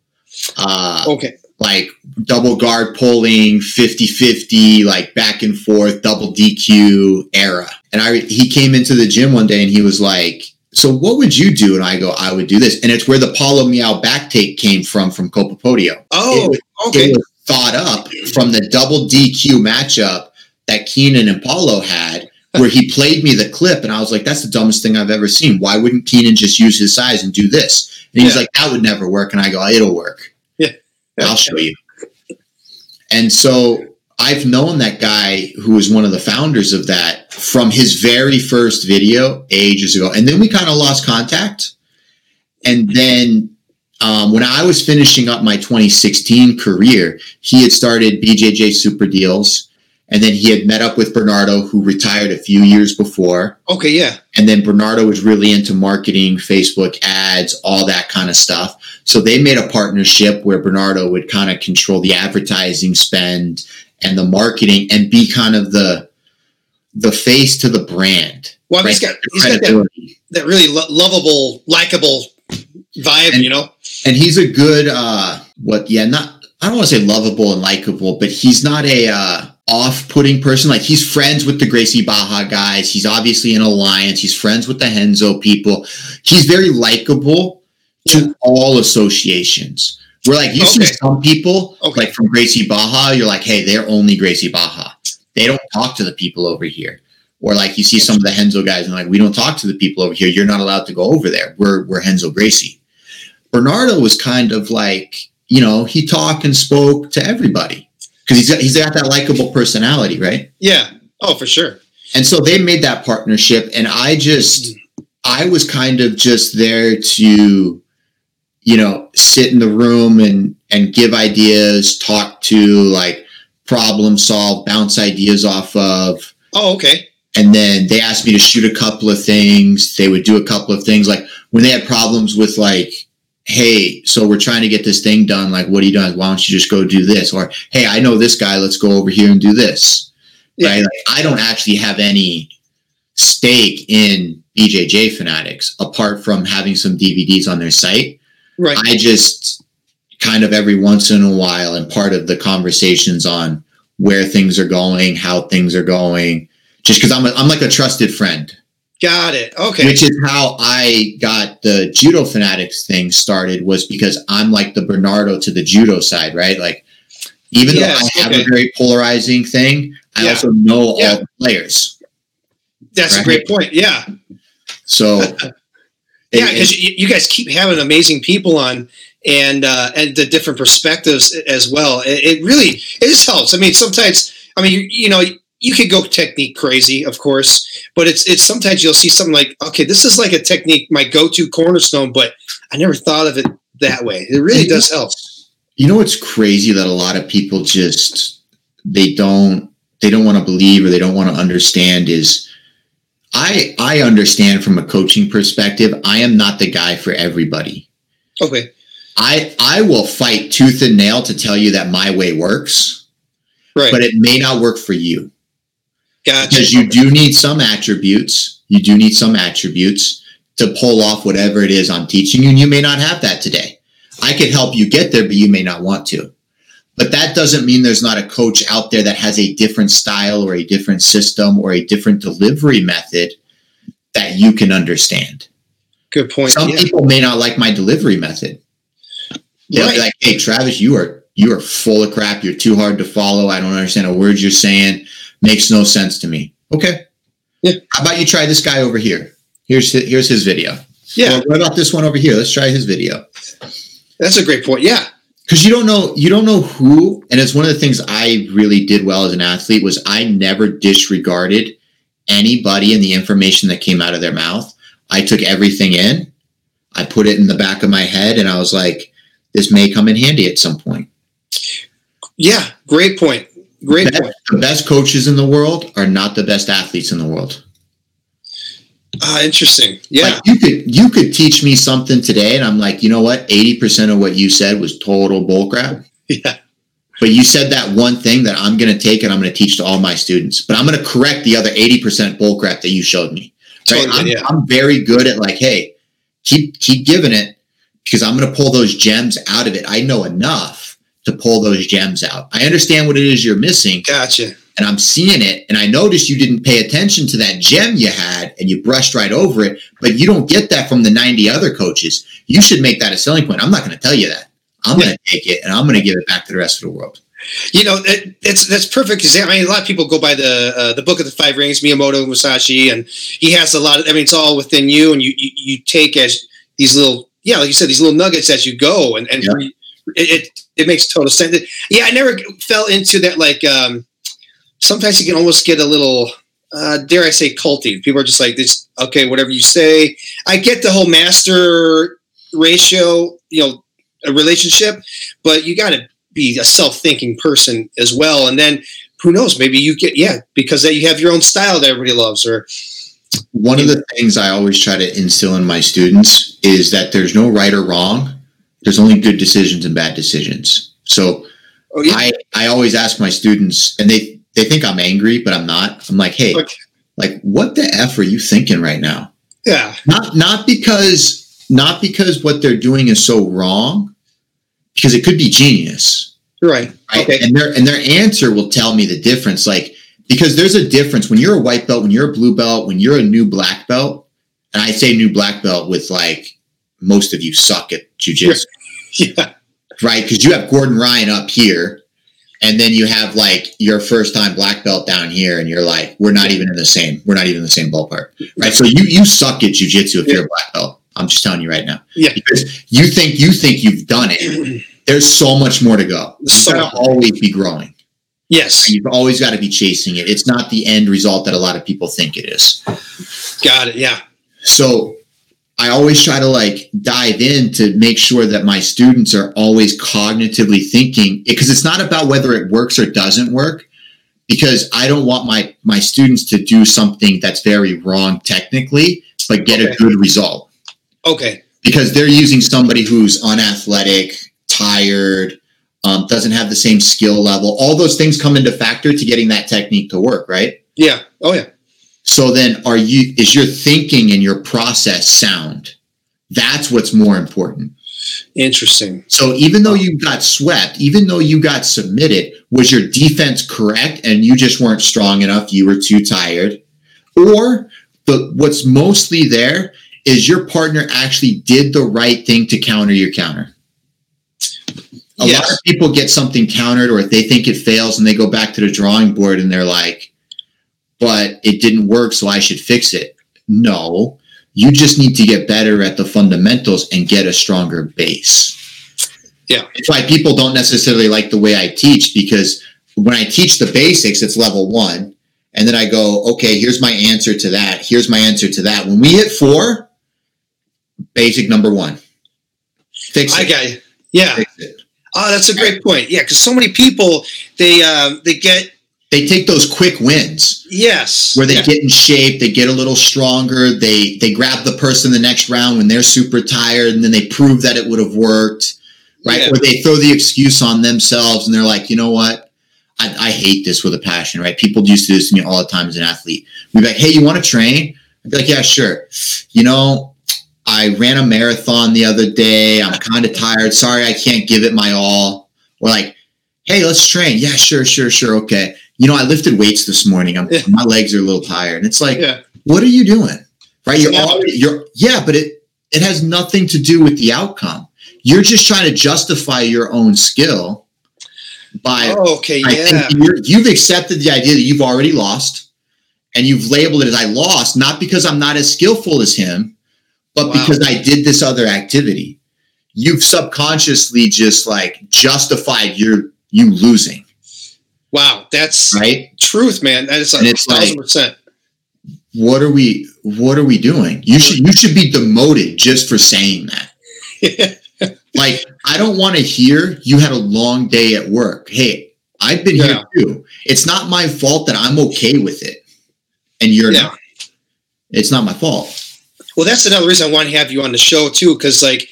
[SPEAKER 2] uh
[SPEAKER 1] Okay.
[SPEAKER 2] like double guard pulling 50-50 like back and forth double dq era and i he came into the gym one day and he was like so what would you do and i go i would do this and it's where the paulo Miyao back take came from from copa podio
[SPEAKER 1] Oh,
[SPEAKER 2] it
[SPEAKER 1] okay.
[SPEAKER 2] was thought up from the double dq matchup that keenan and paulo had where he played me the clip and i was like that's the dumbest thing i've ever seen why wouldn't keenan just use his size and do this and he was
[SPEAKER 1] Yeah.
[SPEAKER 2] like that would never work and i go it'll work Yeah. I'll show you. And so I've known that guy who was one of the founders of that from his very first video ages ago. And then we kind of lost contact. And then um, when I was finishing up my 2016 career, he had started BJJ Super Deals. And then he had met up with Bernardo, who retired a few years before.
[SPEAKER 1] Okay, yeah.
[SPEAKER 2] And then Bernardo was really into marketing, Facebook ads, all that kind of stuff. So they made a partnership where Bernardo would kind of control the advertising spend and the marketing and be kind of the the face to the brand.
[SPEAKER 1] Well, mean, he's got he's got that, that really lo- lovable, likable vibe,
[SPEAKER 2] And-
[SPEAKER 1] you know.
[SPEAKER 2] And he's a good uh what yeah, not I don't want to say lovable and likable, but he's not a uh off-putting person. Like he's friends with the Gracie Barra guys. He's obviously in alliance. He's friends with the Renzo people. He's very likable to all associations. Where like you see some people
[SPEAKER 1] Okay.
[SPEAKER 2] like from Gracie Barra, you're like, hey, they're only Gracie Barra. They don't talk to the people over here. Or like you see some of the Renzo guys and like, we don't talk to the people over here. You're not allowed to go over there. We're we're Renzo Gracie. Bernardo was kind of like, you know, he talked and spoke to everybody because he's got, he's got that likable personality, right?
[SPEAKER 1] Yeah. Oh, for sure.
[SPEAKER 2] And so they made that partnership, and I just, mm. I was kind of just there to, you know, sit in the room and and give ideas, talk to like problem solve, bounce ideas off of,
[SPEAKER 1] Oh, okay.
[SPEAKER 2] and then they asked me to shoot a couple of things. They would do a couple of things, like when they had problems with like, hey, so we're trying to get this thing done. Like, what are you doing? Why don't you just go do this? Or hey, I know this guy. Let's go over here and do this
[SPEAKER 1] Yeah.
[SPEAKER 2] right? Like, I don't actually have any stake in BJJ Fanatics apart from having some DVDs on their site.
[SPEAKER 1] Right.
[SPEAKER 2] I just kind of every once in a while and part of the conversations on where things are going, how things are going, just because I'm, a, I'm like a trusted friend,
[SPEAKER 1] Got it. Okay.
[SPEAKER 2] which is how I got the Judo Fanatics thing started was because I'm like the Bernardo to the judo side, right? Like, even
[SPEAKER 1] Yes,
[SPEAKER 2] though I have
[SPEAKER 1] okay.
[SPEAKER 2] a very polarizing thing, I
[SPEAKER 1] Yeah.
[SPEAKER 2] also know
[SPEAKER 1] Yeah.
[SPEAKER 2] all the players.
[SPEAKER 1] That's a great point. Yeah.
[SPEAKER 2] So <laughs>
[SPEAKER 1] Yeah, because you, you guys keep having amazing people on, and uh, and the different perspectives as well. It, it really it just helps. I mean, sometimes I mean you, you know you could go technique crazy, of course, but it's it's sometimes you'll see something like okay, this is like a technique, my go to cornerstone, but I never thought of it that way. It really does help.
[SPEAKER 2] you know what's crazy that a lot of people just they don't they don't want to believe or they don't want to understand is I I understand from a coaching perspective, I am not the guy for everybody.
[SPEAKER 1] Okay,
[SPEAKER 2] I I will fight tooth and nail to tell you that my way works,
[SPEAKER 1] right,
[SPEAKER 2] but it may not work for you.
[SPEAKER 1] gotcha.
[SPEAKER 2] because you do need some attributes. You do need some attributes to pull off whatever it is I'm teaching you, and you may not have that today. I could help you get there, but you may not want to. But that doesn't mean there's not a coach out there that has a different style or a different system or a different delivery method that you can understand.
[SPEAKER 1] Good point.
[SPEAKER 2] Some
[SPEAKER 1] yeah.
[SPEAKER 2] people may not like my delivery method. They'll be like, "Hey, Travis, you are you are full of crap. You're too hard to follow. I don't understand a word you're saying. Makes no sense to me." Okay.
[SPEAKER 1] Yeah.
[SPEAKER 2] How about you try this guy over here? Here's his, here's his video.
[SPEAKER 1] Yeah,
[SPEAKER 2] Or what about this one over here? Let's try his video.
[SPEAKER 1] that's a great point. Yeah,
[SPEAKER 2] because you don't know you don't know who and it's one of the things i really did well as an athlete was i never disregarded anybody and the information that came out of their mouth. I took everything in. I put it in the back of my head and i was like this may come in handy at some point.
[SPEAKER 1] Yeah great point. Great
[SPEAKER 2] best,
[SPEAKER 1] point.
[SPEAKER 2] the best coaches in the world are not the best athletes in the world
[SPEAKER 1] Ah, interesting. Yeah.
[SPEAKER 2] Like you could you could teach me something today, and I'm like, you know what? Eighty percent of what you said was total bullcrap. <laughs>
[SPEAKER 1] Yeah.
[SPEAKER 2] But you said that one thing that I'm going to take and I'm going to teach to all my students. But I'm going to correct the other eighty percent bullcrap that you showed me. Right?
[SPEAKER 1] Totally,
[SPEAKER 2] I'm,
[SPEAKER 1] yeah.
[SPEAKER 2] I'm very good at like, hey, keep keep giving it because I'm going to pull those gems out of it. I know enough to pull those gems out. I understand what it is you're missing,
[SPEAKER 1] Gotcha.
[SPEAKER 2] And I'm seeing it, and I noticed you didn't pay attention to that gem you had, and you brushed right over it. But you don't get that from the 90 other coaches. You should make that a selling point. I'm not going to tell you that. I'm going to take it and I'm going to give it back to the rest of the world.
[SPEAKER 1] You know, it, it's that's perfect because I mean, a lot of people go by the uh, the book of the five rings, Miyamoto Musashi, and he has a lot of. I mean, it's all within you, and you you, you take as these little, yeah, like you said, these little nuggets as you go, and and
[SPEAKER 2] Yeah.
[SPEAKER 1] it, it it makes total sense. Yeah, I never fell into that. Like, um, sometimes you can almost get a little, uh, dare I say, culty. People are just like this. Okay, whatever you say. I get the whole master ratio, you know, a relationship, but you got to be a self-thinking person as well. And then who knows? Maybe you get yeah because that you have your own style that everybody loves. Or
[SPEAKER 2] One of the things I always try to instill in my students is that there's no right or wrong. There's only good decisions and bad decisions. So
[SPEAKER 1] oh yeah,
[SPEAKER 2] I, I always ask my students, and they, they think I'm angry, but I'm not. I'm like, hey,
[SPEAKER 1] Okay.
[SPEAKER 2] like what the F are you thinking right now?
[SPEAKER 1] yeah,
[SPEAKER 2] not not because not because what they're doing is so wrong because it could be genius.
[SPEAKER 1] Right.
[SPEAKER 2] right?
[SPEAKER 1] Okay,
[SPEAKER 2] and their and their answer will tell me the difference. Like because there's a difference. When you're a white belt when you're a blue belt when you're a new black belt and i say new black belt with like most of you suck at jujitsu. <laughs>
[SPEAKER 1] Yeah,
[SPEAKER 2] right? Because you have gordon ryan up here and then you have like your first time black belt down here and you're like we're not even in the same we're not even in the same ballpark right? So you you suck at jujitsu if
[SPEAKER 1] Yeah.
[SPEAKER 2] you're a black belt. I'm just telling you right now.
[SPEAKER 1] Yeah,
[SPEAKER 2] because you think you think you've done it. <clears throat> There's so much more to go. You've
[SPEAKER 1] So
[SPEAKER 2] got to always be growing.
[SPEAKER 1] Yes,
[SPEAKER 2] you've always got to be chasing it. It's not the end result that a lot of people think it is.
[SPEAKER 1] Got it. Yeah,
[SPEAKER 2] so I always try to like dive in to make sure that my students are always cognitively thinking because it's not about whether it works or doesn't work because I don't want my my students to do something that's very wrong technically but get a good result.
[SPEAKER 1] Okay,
[SPEAKER 2] because they're using somebody who's unathletic, tired, um, doesn't have the same skill level. All those things come into factor to getting that technique to work, right?
[SPEAKER 1] yeah, oh yeah,
[SPEAKER 2] So then are you is your thinking and your process sound? That's what's more important.
[SPEAKER 1] interesting.
[SPEAKER 2] So even though you got swept, even though you got submitted, was your defense correct and you just weren't strong enough, you were too tired? Or the what's mostly there is your partner actually did the right thing to counter your counter. A lot of people get something countered or they think it fails and they go back to the drawing board and they're like, but it didn't work, so I should fix it. No, you just need to get better at the fundamentals and get a stronger base.
[SPEAKER 1] Yeah.
[SPEAKER 2] It's why people don't necessarily like the way I teach because when I teach the basics, it's level one. And then I go, okay, here's my answer to that. Here's my answer to that. When we hit four, basic number one. Fix
[SPEAKER 1] I
[SPEAKER 2] it.
[SPEAKER 1] got you. Yeah. Oh, that's a great point. Yeah, because so many people they um, they get
[SPEAKER 2] They take those quick wins
[SPEAKER 1] yes
[SPEAKER 2] where they
[SPEAKER 1] yeah.
[SPEAKER 2] get in shape, they get a little stronger, they they grab the person the next round when they're super tired, and then they prove that it would have worked, right?
[SPEAKER 1] Yeah.
[SPEAKER 2] Or they throw the excuse on themselves and they're like, you know what? I, I hate this with a passion, right? People used to do this to me all the time as an athlete. We'd be like, hey, you want to train? I'd be like, yeah, sure. You know, I ran a marathon the other day. I'm kind of <laughs> tired. Sorry, I can't give it my all. Or like, hey, let's train. Yeah, sure, sure, sure. Okay. You know, I lifted weights this morning. I'm,
[SPEAKER 1] Yeah.
[SPEAKER 2] my legs are a little tired. And it's like,
[SPEAKER 1] yeah
[SPEAKER 2] what are you doing? Right? You're
[SPEAKER 1] Yeah.
[SPEAKER 2] already, you're, yeah, but it, it has nothing to do with the outcome. You're just trying to justify your own skill by
[SPEAKER 1] oh, okay yeah
[SPEAKER 2] you're, you've accepted the idea that you've already lost and you've labeled it as I lost, not because I'm not as skillful as him, but
[SPEAKER 1] Wow.
[SPEAKER 2] because I did this other activity. you've subconsciously just like justified your you losing.
[SPEAKER 1] Wow, that's
[SPEAKER 2] right.
[SPEAKER 1] Truth, man. That is a thousand like, percent.
[SPEAKER 2] What are we? What are we doing? You should you should be demoted just for saying that. <laughs> like I don't want to hear you had a long day at work. Hey, I've been yeah. here too. It's not my fault that I'm okay with it, and you're yeah. not. It's not my fault.
[SPEAKER 1] Well, that's another reason I want to have you on the show too, because like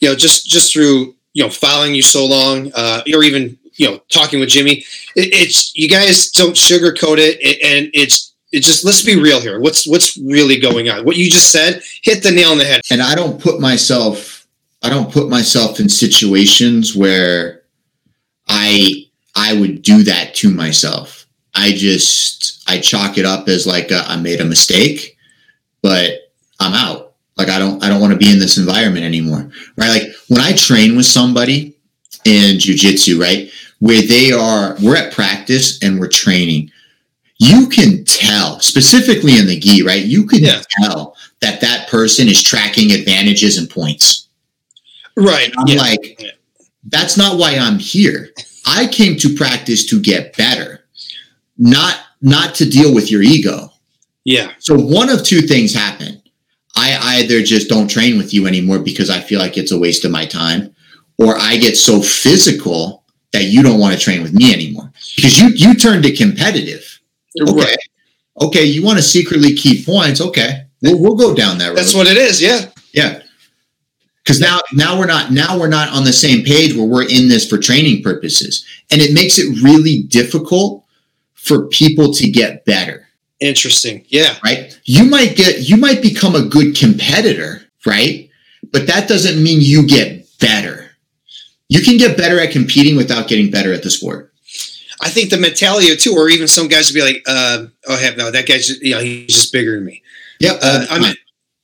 [SPEAKER 1] you know, just just through you know following you so long, uh, or even you know talking with Jimmy, it, it's you guys don't sugarcoat it, and it's it just let's be real here. What's what's really going on? What you just said hit the nail on the head.
[SPEAKER 2] And I don't put myself I don't put myself in situations where I I would do that to myself. I just I chalk it up as like a, I made a mistake, but I'm out. Like I don't I don't want to be in this environment anymore. Right? Like when I train with somebody in jujitsu, right? Where they are we're at practice and we're training. You can tell, specifically in the gi, right? You can yeah. tell that that person is tracking advantages and points.
[SPEAKER 1] Right.
[SPEAKER 2] I'm yeah. like, that's not why I'm here. I came to practice to get better, not not to deal with your ego.
[SPEAKER 1] Yeah.
[SPEAKER 2] So one of two things happen. I either just don't train with you anymore because I feel like it's a waste of my time, or I get so physical that you don't want to train with me anymore because you you turned it competitive. Okay, right. okay, you want to secretly keep points. Okay, we'll, we'll go down that road.
[SPEAKER 1] That's what it is. Yeah,
[SPEAKER 2] yeah. Because now now we're not now we're not on the same page where we're in this for training purposes, and it makes it really difficult for people to get better
[SPEAKER 1] Interesting. Yeah.
[SPEAKER 2] Right. You might get, you might become a good competitor, right? But that doesn't mean you get better. You can get better at competing without getting better at the sport.
[SPEAKER 1] I think the mentality too, or even some guys would be like, uh, "Oh, have no, that guy's just, you know he's just bigger than me."
[SPEAKER 2] Yeah, uh,
[SPEAKER 1] I mean,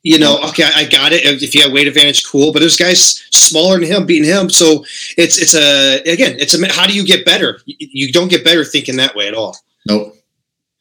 [SPEAKER 1] you know, okay, I got it. If you have weight advantage, cool. But there's guys smaller than him beating him, so it's it's a again, it's a how do you get better? You, don't get better thinking that way at all.
[SPEAKER 2] Nope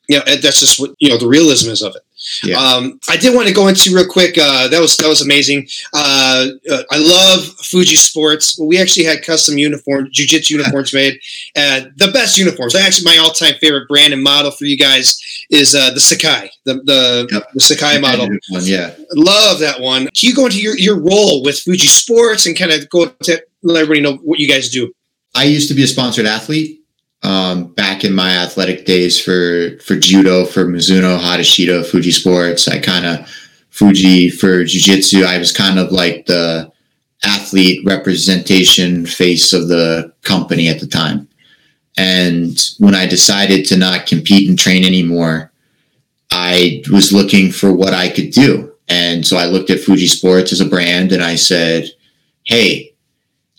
[SPEAKER 1] you know, that's just what you know the realism is of it. Yeah. Um, I did want to go into real quick. Uh, that was that was amazing. Uh, uh, I love Fuji Sports. We actually had custom uniform, jujitsu uniforms made. Uh, the best uniforms. Actually, my all-time favorite brand and model for you guys is uh, the Sekai, the the, yep. the Sekai model.
[SPEAKER 2] One, yeah,
[SPEAKER 1] love that one. Can you go into your, your role with Fuji Sports and kind of go to let everybody know what you guys do?
[SPEAKER 2] I used to be a sponsored athlete um, back in my athletic days for for judo, for Mizuno, Hatashita, Fuji Sports. I kind of Fuji for jiu-jitsu. I was kind of like the athlete representation face of the company at the time. And when I decided to not compete and train anymore, I was looking for what I could do. And so I looked at Fuji Sports as a brand and I said, Hey,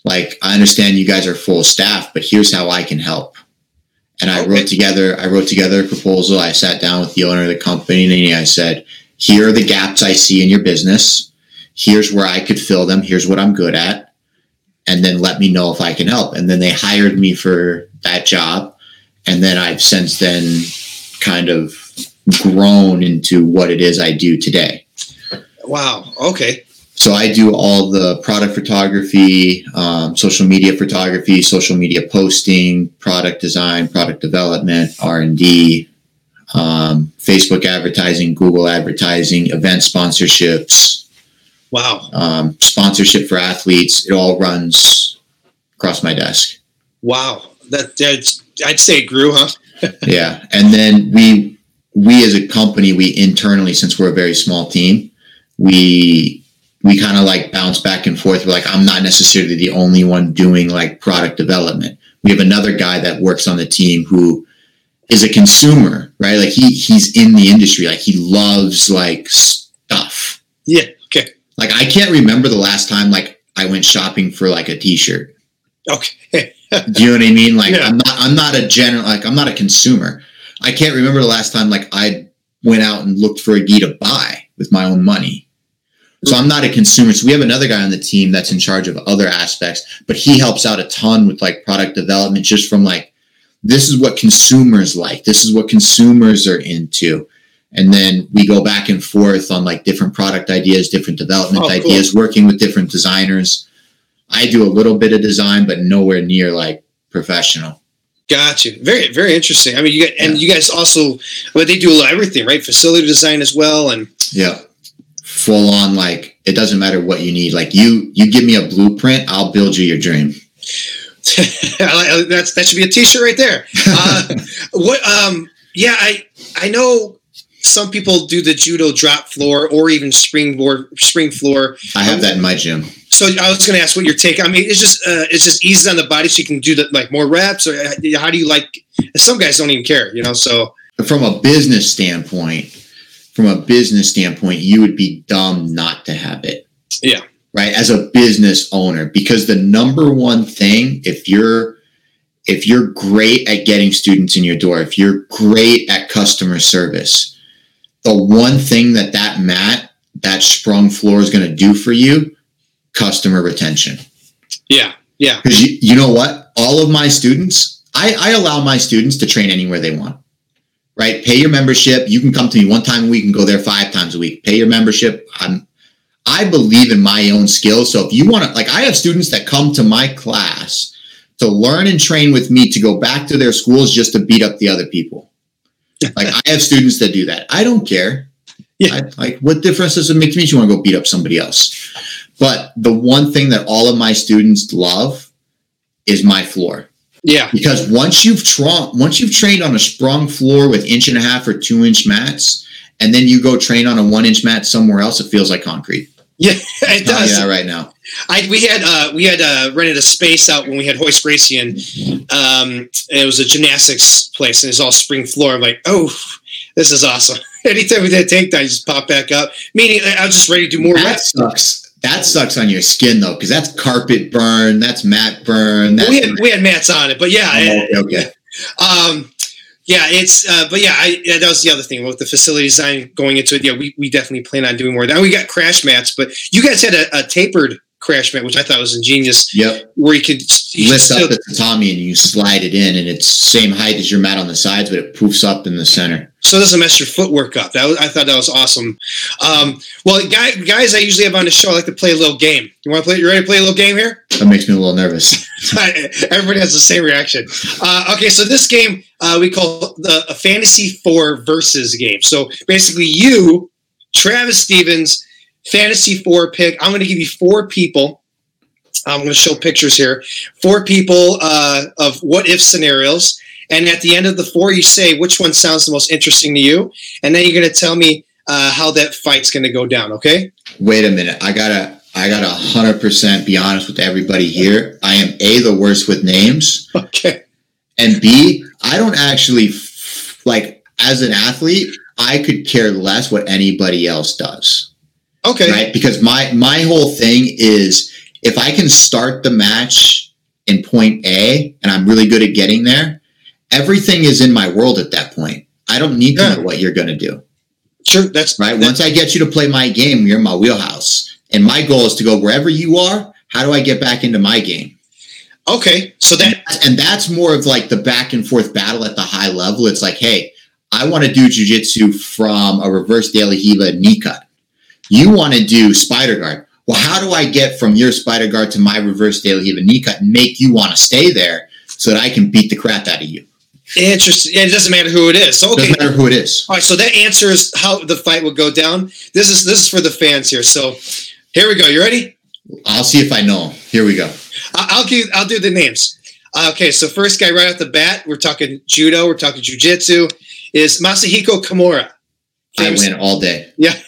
[SPEAKER 2] like I understand you guys are full staff, but here's how I can help and I okay. wrote together I wrote together a proposal. I sat down with the owner of the company and I said, "Here are the gaps I see in your business. Here's where I could fill them. Here's what I'm good at, and then let me know if I can help." And then they hired me for that job, and then I've since then kind of grown into what it is I do today.
[SPEAKER 1] Wow. Okay.
[SPEAKER 2] So I do all the product photography, um, social media photography, social media posting, product design, product development, R and D, um, Facebook advertising, Google advertising, event sponsorships.
[SPEAKER 1] Wow.
[SPEAKER 2] Um, sponsorship for athletes. It all runs across my desk.
[SPEAKER 1] Wow. That that's I'd say it grew, huh? <laughs>
[SPEAKER 2] yeah, and then we we as a company we internally since we're a very small team we we kind of like bounce back and forth. We're like, I'm not necessarily the only one doing like product development. We have another guy that works on the team who is a consumer, right? Like he he's in the industry. Like he loves like stuff.
[SPEAKER 1] Yeah. Okay.
[SPEAKER 2] Like I can't remember the last time like I went shopping for like a t-shirt.
[SPEAKER 1] Okay. <laughs>
[SPEAKER 2] Do you know what I mean? Like yeah. I'm not I'm not a general like I'm not a consumer. I can't remember the last time like I went out and looked for a gi to buy with my own money. So I'm not a consumer. So we have another guy on the team that's in charge of other aspects, but he helps out a ton with like product development just from like, this is what consumers like. This is what consumers are into. And then we go back and forth on like different product ideas, different development oh, ideas, cool. working with different designers. I do a little bit of design, but nowhere near like professional.
[SPEAKER 1] Got you. Very, very interesting. I mean, you get, and you guys also, but they do a little everything, right? Facility design as well, and
[SPEAKER 2] yeah, full on. Like it doesn't matter what you need. Like you, you give me a blueprint, I'll build you your dream. <laughs>
[SPEAKER 1] That's that should be a T-shirt right there. <laughs> Uh, what? Um, yeah, I I know some people do the judo drop floor or even springboard spring floor.
[SPEAKER 2] I have that in my gym.
[SPEAKER 1] So I was going to ask what your take. I mean, it's just uh, it's just easy on the body, so you can do the like more reps. Or uh, how do you like? Some guys don't even care, you know. So
[SPEAKER 2] from a business standpoint, from a business standpoint, you would be dumb not to have it.
[SPEAKER 1] Yeah.
[SPEAKER 2] Right. As a business owner, because the number one thing, if you're if you're great at getting students in your door, if you're great at customer service, the one thing that that mat, that sprung floor is going to do for you, customer retention.
[SPEAKER 1] Yeah. Yeah.
[SPEAKER 2] Because you, you know what? All of my students, I, I allow my students to train anywhere they want. Right? Pay your membership. You can come to me one time a week and go there five times a week. Pay your membership. I'm I believe in my own skills. So if you want to, like, I have students that come to my class to learn and train with me to go back to their schools just to beat up the other people. <laughs> Like I have students that do that. I don't care. Yeah. I, like what difference does it make to me if you want to go beat up somebody else? But the one thing that all of my students love is my floor.
[SPEAKER 1] Yeah.
[SPEAKER 2] Because once you've tra- once you've trained on a sprung floor with inch and a half or two inch mats, and then you go train on a one inch mat somewhere else, it feels like concrete.
[SPEAKER 1] Yeah, <laughs> it does.
[SPEAKER 2] Yeah, right now.
[SPEAKER 1] I we had uh, we had uh, rented a space out when we had Royce Gracie, and um, it was a gymnastics place, and it's all spring floor. I'm like, oh, this is awesome. <laughs> Anytime we did a takedown, I just pop back up. Meaning, I was just ready to do more.
[SPEAKER 2] That reps. sucks. That sucks on your skin though, because that's carpet burn, that's mat burn. That's
[SPEAKER 1] we had we had mats on it, but yeah.
[SPEAKER 2] Oh, okay. okay.
[SPEAKER 1] Um, yeah, it's uh, but yeah, I yeah, that was the other thing with the facility design going into it. Yeah, we, we definitely plan on doing more. Now we got crash mats, but you guys had a, a tapered crash mat, which I thought was ingenious.
[SPEAKER 2] Yep.
[SPEAKER 1] Where you could
[SPEAKER 2] you lift still, up the tatami and you slide it in, and it's same height as your mat on the sides, but it poofs up in the center.
[SPEAKER 1] So it doesn't mess your footwork up. That was, I thought that was awesome. Um, well, guy, guys, I usually have on the show. I like to play a little game. You want to play? You ready to play a little game here?
[SPEAKER 2] That makes me a little nervous. <laughs>
[SPEAKER 1] Everybody has the same reaction. Uh, okay, so this game uh, we call the a fantasy four versus game. So basically, you, Travis Stevens, fantasy four pick. I'm going to give you four people. I'm going to show pictures here. Four people uh, of what if scenarios and at the end of the four, you say which one sounds the most interesting to you, and then you're going to tell me uh, how that fight's going to go down. Okay?
[SPEAKER 2] Wait a minute. I gotta. I gotta hundred percent be honest with everybody here. I am a the worst with names. <laughs>
[SPEAKER 1] Okay.
[SPEAKER 2] And B, I don't actually like as an athlete. I could care less what anybody else does.
[SPEAKER 1] Okay.
[SPEAKER 2] Right? Because my my whole thing is if I can start the match in point A and I'm really good at getting there, everything is in my world at that point. I don't need to know what you're going to do.
[SPEAKER 1] Sure, that's
[SPEAKER 2] right. Once I get you to play my game, you're in my wheelhouse, and my goal is to go wherever you are. How do I get back into my game?
[SPEAKER 1] Okay, so that
[SPEAKER 2] and, and that's more of like the back and forth battle at the high level. It's like, hey, I want to do jujitsu from a reverse De La Riva knee cut. You want to do spider guard. Well, how do I get from your spider guard to my reverse De La Riva knee cut and make you want to stay there so that I can beat the crap out of you?
[SPEAKER 1] Interesting. It doesn't matter who it is. So okay.
[SPEAKER 2] Doesn't matter who it is.
[SPEAKER 1] All right. So that answers how the fight would go down. This is this is for the fans here. So here we go. You ready?
[SPEAKER 2] I'll see if I know. Here we go.
[SPEAKER 1] I'll give. I'll do the names. Uh, okay. So first guy right off the bat, we're talking judo. We're talking jujitsu. Is Masahiko Kimura.
[SPEAKER 2] Famous. I win all day.
[SPEAKER 1] Yeah. <laughs>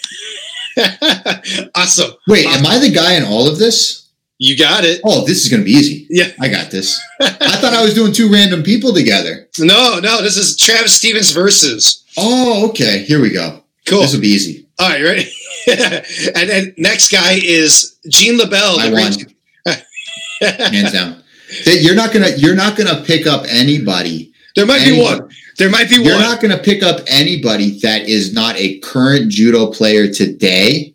[SPEAKER 1] <laughs> awesome.
[SPEAKER 2] Wait,
[SPEAKER 1] awesome.
[SPEAKER 2] am I the guy in all of this?
[SPEAKER 1] You got it.
[SPEAKER 2] Oh, this is going to be easy.
[SPEAKER 1] Yeah.
[SPEAKER 2] I got this. <laughs> I thought I was doing two random people together.
[SPEAKER 1] No, no, this is Travis Stevens versus.
[SPEAKER 2] Oh, okay. Here we go.
[SPEAKER 1] Cool.
[SPEAKER 2] This will be easy.
[SPEAKER 1] All right, ready? <laughs> and then next guy is Gene LeBell.
[SPEAKER 2] I won. Hands down. You're not gonna. You're not gonna pick up anybody.
[SPEAKER 1] There might be one. There might be
[SPEAKER 2] you're
[SPEAKER 1] one.
[SPEAKER 2] Not gonna pick up anybody that is not a current judo player today.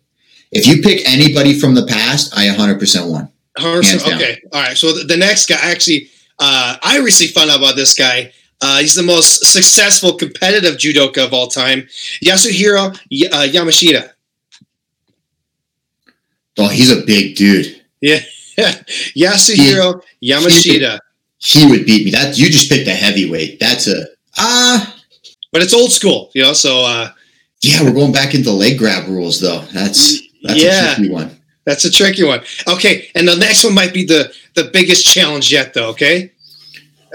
[SPEAKER 2] If you pick anybody from the past, I 100% won.
[SPEAKER 1] Okay. All right. So the, next guy, actually, uh, I recently found out about this guy. Uh, he's the most successful competitive judoka of all time, Yasuhiro y- uh, Yamashita.
[SPEAKER 2] Oh, he's a big dude.
[SPEAKER 1] Yeah. <laughs> Yasuhiro Yamashita.
[SPEAKER 2] He would beat me. That you just picked a heavyweight. That's a. Uh,
[SPEAKER 1] but it's old school, you know. So uh,
[SPEAKER 2] yeah, we're going back into leg grab rules, though. That's that's yeah. a tricky one.
[SPEAKER 1] That's a tricky one. Okay, and the next one might be the the biggest challenge yet, though. Okay,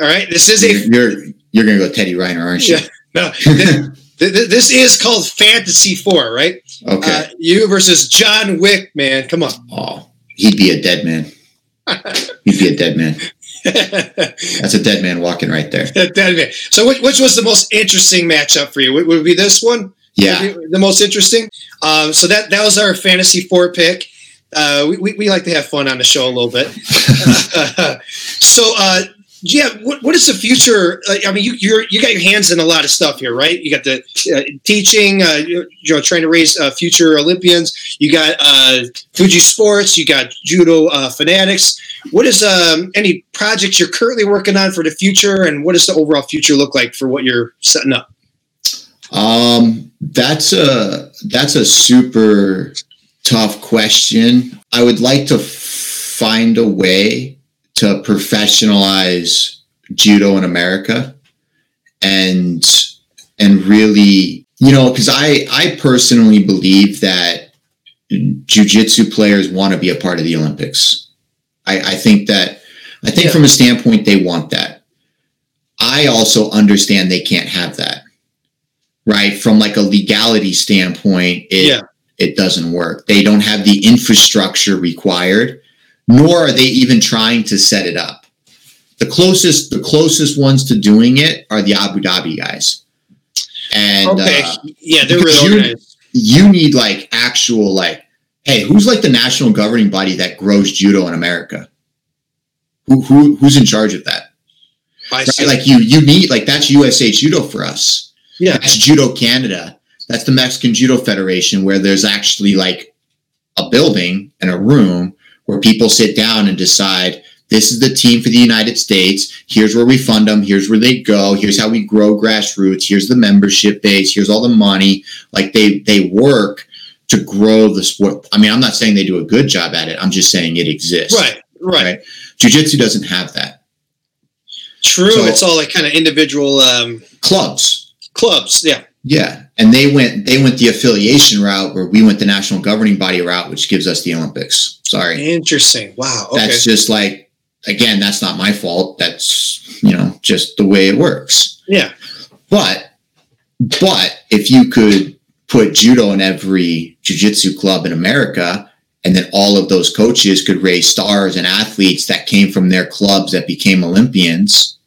[SPEAKER 1] all right. This is a
[SPEAKER 2] you're you're, gonna go Teddy Riner, aren't you?
[SPEAKER 1] Yeah. No. <laughs> this, this is called Fantasy Four, right?
[SPEAKER 2] Okay. Uh,
[SPEAKER 1] you versus John Wick, man. Come on.
[SPEAKER 2] Oh, he'd be a dead man. <laughs> he'd be a dead man. That's a dead man walking right there.
[SPEAKER 1] dead man. So, which, which, was the most interesting matchup for you? Would, would it be this one?
[SPEAKER 2] Yeah,
[SPEAKER 1] the most interesting. Um, so that that was our fantasy four pick. Uh, we, we, we, like to have fun on the show a little bit. <laughs> <laughs> so, uh, yeah, what, what is the future? I mean, you you you got your hands in a lot of stuff here, right? You got the uh, teaching, uh, you know, trying to raise uh, future Olympians. You got uh, Fuji Sports. You got Judo uh, Fanatics. What is um, any projects you're currently working on for the future, and what does the overall future look like for what you're setting up?
[SPEAKER 2] Um, that's a that's a super tough question. I would like to find a way to professionalize judo in America and and really you know because I I personally believe that jujitsu players want to be a part of the Olympics. I, I think that I think yeah. from a standpoint they want that. I also understand they can't have that right? From like a legality standpoint, it yeah. it doesn't work. They don't have the infrastructure required, nor are they even trying to set it up. The closest the closest ones to doing it are the Abu Dhabi guys. And okay. uh,
[SPEAKER 1] yeah, they're really
[SPEAKER 2] you,
[SPEAKER 1] organized.
[SPEAKER 2] You need like actual like, hey, who's like the national governing body that grows judo in America? Who, who who's in charge of that?
[SPEAKER 1] I right?
[SPEAKER 2] Like you you need like that's USA Judo for us
[SPEAKER 1] yeah.
[SPEAKER 2] That's Judo Canada. That's the Mexican Judo Federation, where there's actually like a building and a room where people sit down and decide this is the team for the United States. Here's where we fund them. Here's where they go. Here's how we grow grassroots. Here's the membership base. Here's all the money. Like they they work to grow the sport. I mean, I'm not saying they do a good job at it. I'm just saying it exists.
[SPEAKER 1] Right. Right. right?
[SPEAKER 2] Jiu-jitsu doesn't have that.
[SPEAKER 1] True. So, it's all like kind of individual um,
[SPEAKER 2] clubs
[SPEAKER 1] clubs. Yeah.
[SPEAKER 2] Yeah, and they went they went the affiliation route where we went the national governing body route, which gives us the Olympics. Sorry.
[SPEAKER 1] Interesting. Wow.
[SPEAKER 2] Okay. That's just like again, that's not my fault. That's you know just the way it works.
[SPEAKER 1] Yeah.
[SPEAKER 2] But but if you could put judo in every jiu-jitsu club in America and then all of those coaches could raise stars and athletes that came from their clubs that became Olympians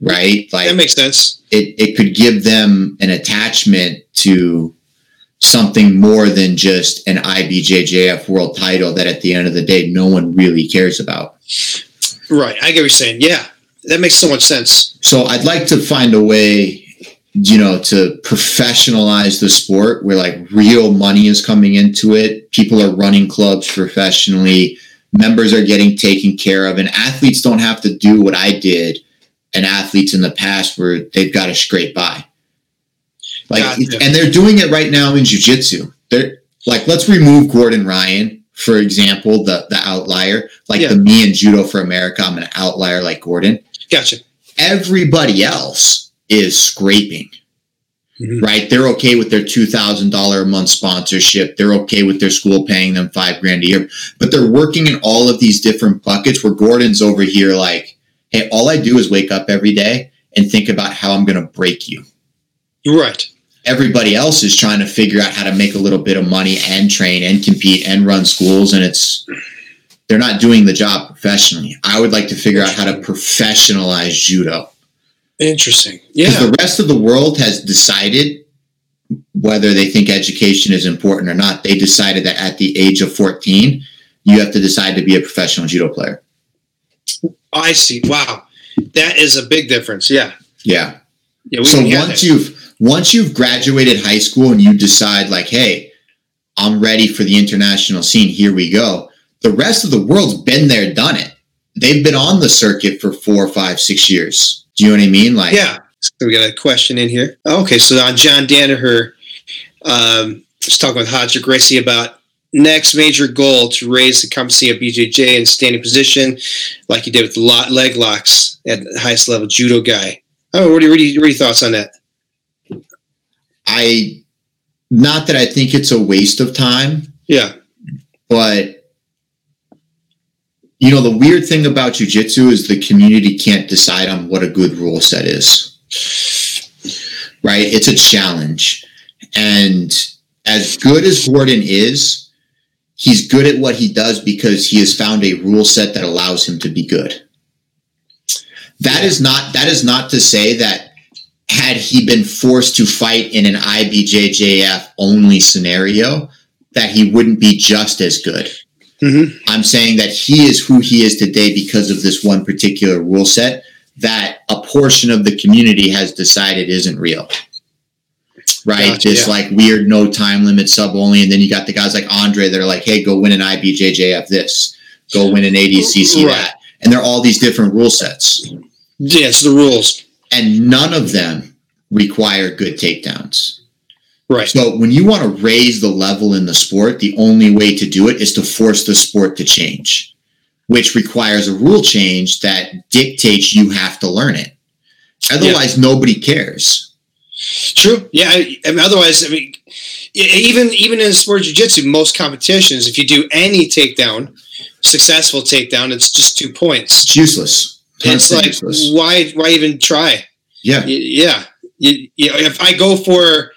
[SPEAKER 2] right?
[SPEAKER 1] Like that makes sense.
[SPEAKER 2] It it could give them an attachment to something more than just an IBJJF world title that at the end of the day no one really cares about.
[SPEAKER 1] Right. I get what you're saying. Yeah. That makes so much sense.
[SPEAKER 2] So I'd like to find a way you know to professionalize the sport where like real money is coming into it people are running clubs professionally members are getting taken care of and athletes don't have to do what i did and athletes in the past where they've got to scrape by. Like, gotcha. and they're doing it right now in jujitsu. They're like, let's remove Gordon Ryan, for example, the the outlier. Like yeah. the me and judo for America, I'm an outlier like Gordon.
[SPEAKER 1] Gotcha.
[SPEAKER 2] Everybody else is scraping. Mm-hmm. Right? They're okay with their two thousand dollar a month sponsorship. They're okay with their school paying them five grand a year. But they're working in all of these different buckets where Gordon's over here like hey, all I do is wake up every day and think about how I'm going to break you.
[SPEAKER 1] Right.
[SPEAKER 2] Everybody else is trying to figure out how to make a little bit of money and train and compete and run schools, and it's they're not doing the job professionally. I would like to figure out how to professionalize judo.
[SPEAKER 1] Interesting. Yeah.
[SPEAKER 2] The rest of the world has decided whether they think education is important or not. They decided that at the age of 14, you have to decide to be a professional judo player.
[SPEAKER 1] I see. Wow, that is a big difference. Yeah.
[SPEAKER 2] Yeah. Yeah. so once you've once you've graduated high school and you decide like, hey, I'm ready for the international scene. Here we go. The rest of the world's been there, done it. They've been on the circuit for four, five, six years. Do you know what I mean? Like,
[SPEAKER 1] yeah. So we got a question in here. Okay, so on John Danaher, um, was talking with Roger Gracie about next major goal to raise the competency of BJJ in standing position, like you did with the lot, leg locks at the highest level judo guy? Oh, what are, what, are you, what are your thoughts on that?
[SPEAKER 2] I, not that I think it's a waste of time,
[SPEAKER 1] Yeah.
[SPEAKER 2] but you know the weird thing about jujitsu is the community can't decide on what a good rule set is. Right? It's a challenge. And as good as Gordon is, he's good at what he does because he has found a rule set that allows him to be good. That is not that is not to say that had he been forced to fight in an IBJJF only scenario, that he wouldn't be just as good.
[SPEAKER 1] Mm-hmm.
[SPEAKER 2] I'm saying that he is who he is today because of this one particular rule set that a portion of the community has decided isn't real. Right?
[SPEAKER 1] Gotcha,
[SPEAKER 2] this
[SPEAKER 1] yeah.
[SPEAKER 2] like weird no time limit sub only. And then you got the guys like Andre that are like, hey, go win an IBJJF this, go win an ADCC
[SPEAKER 1] Right.
[SPEAKER 2] that. And they're all these different rule sets.
[SPEAKER 1] Yeah, it's the rules.
[SPEAKER 2] And none of them require good takedowns.
[SPEAKER 1] Right.
[SPEAKER 2] So when you want to raise the level in the sport, the only way to do it is to force the sport to change, which requires a rule change that dictates you have to learn it. Otherwise, nobody cares.
[SPEAKER 1] True. Yeah. I, I mean, otherwise, I mean, even even in sport jiu-jitsu, most competitions, if you do any takedown, successful takedown, it's just two points.
[SPEAKER 2] It's useless.
[SPEAKER 1] It's like
[SPEAKER 2] useless.
[SPEAKER 1] why why even try?
[SPEAKER 2] Yeah.
[SPEAKER 1] Y- Yeah. You, you know, if I go for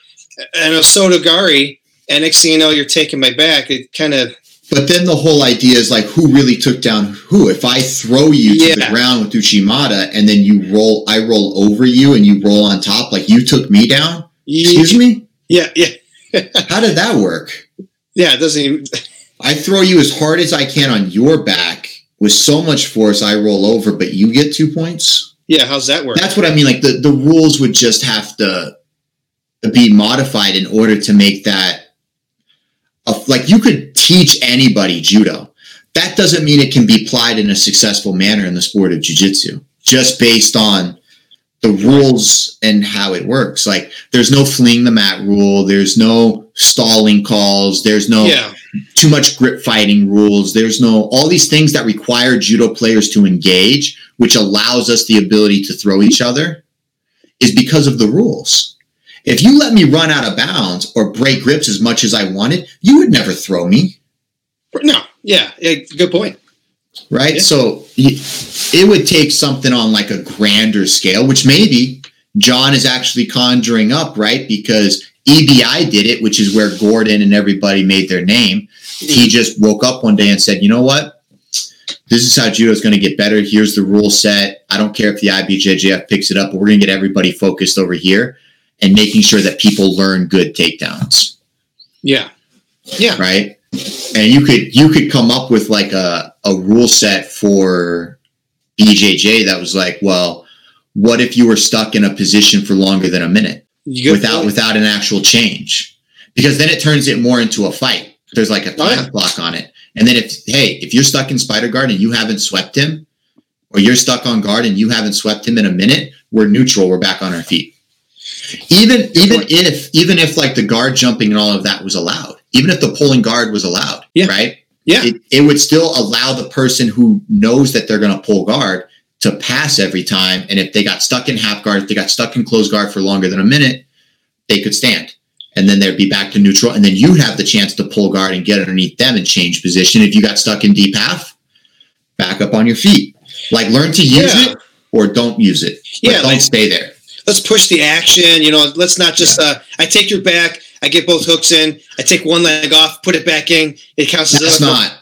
[SPEAKER 1] an Osotogari and next thing you know you're taking my back, it kind of
[SPEAKER 2] But then the whole idea is like, who really took down who? If I throw you to the ground with Uchimata and then you roll, I roll over you and you roll on top, like you took me down? Excuse me?
[SPEAKER 1] Yeah, yeah,
[SPEAKER 2] How did that work?
[SPEAKER 1] yeah. It doesn't even. <laughs>
[SPEAKER 2] I throw you as hard as I can on your back with so much force, I roll over, but you get two points.
[SPEAKER 1] Yeah, how's that work?
[SPEAKER 2] That's what I mean. Like the, the rules would just have to be modified in order to make that a, like you could teach anybody judo. That doesn't mean it can be applied in a successful manner in the sport of jujitsu, just based on the rules and how it works. Like there's no fleeing the mat rule, there's no stalling calls, there's no
[SPEAKER 1] yeah,
[SPEAKER 2] too much grip fighting rules. There's no all these things that require judo players to engage, which allows us the ability to throw each other, is because of the rules. If you let me run out of bounds or break grips as much as I wanted, you would never throw me,
[SPEAKER 1] no, yeah, yeah. Good point.
[SPEAKER 2] right?
[SPEAKER 1] Yeah.
[SPEAKER 2] So it would take something on like a grander scale, which maybe John is actually conjuring up, right? Because EBI did it, which is where Gordon and everybody made their name. he just woke up one day and said, "You know what? This is how judo is going to get better. Here's the rule set. I don't care if the IBJJF picks it up, but we're going to get everybody focused over here and making sure that people learn good takedowns,
[SPEAKER 1] Yeah, yeah,
[SPEAKER 2] right? And you could you could come up with like a a rule set for BJJ that was like, well, what if you were stuck in a position for longer than a minute? Without without an actual change? Because then it turns it more into a fight. There's like a time clock on it. And then if hey if you're stuck in spider guard and you haven't swept him or you're stuck on guard and you haven't swept him in a minute we're neutral. We're back on our feet. Even even if even if like the guard jumping and all of that was allowed even if the pulling guard was allowed
[SPEAKER 1] Yeah.
[SPEAKER 2] right
[SPEAKER 1] Yeah.
[SPEAKER 2] it, it would still allow the person who knows that they're going to pull guard to pass every time. And if they got stuck in half guard, if they got stuck in closed guard for longer than a minute, they could stand. And then they'd be back to neutral. And then you'd have the chance to pull guard and get underneath them and change position. If you got stuck in deep half, back up on your feet. Like learn to use
[SPEAKER 1] Yeah.
[SPEAKER 2] it or don't use it. But
[SPEAKER 1] Yeah,
[SPEAKER 2] don't
[SPEAKER 1] like-
[SPEAKER 2] stay there.
[SPEAKER 1] let's push the action. You know, let's not just. Uh, I take your back. I get both hooks in. I take one leg off. Put it back in. It counts as
[SPEAKER 2] That's
[SPEAKER 1] a-
[SPEAKER 2] not.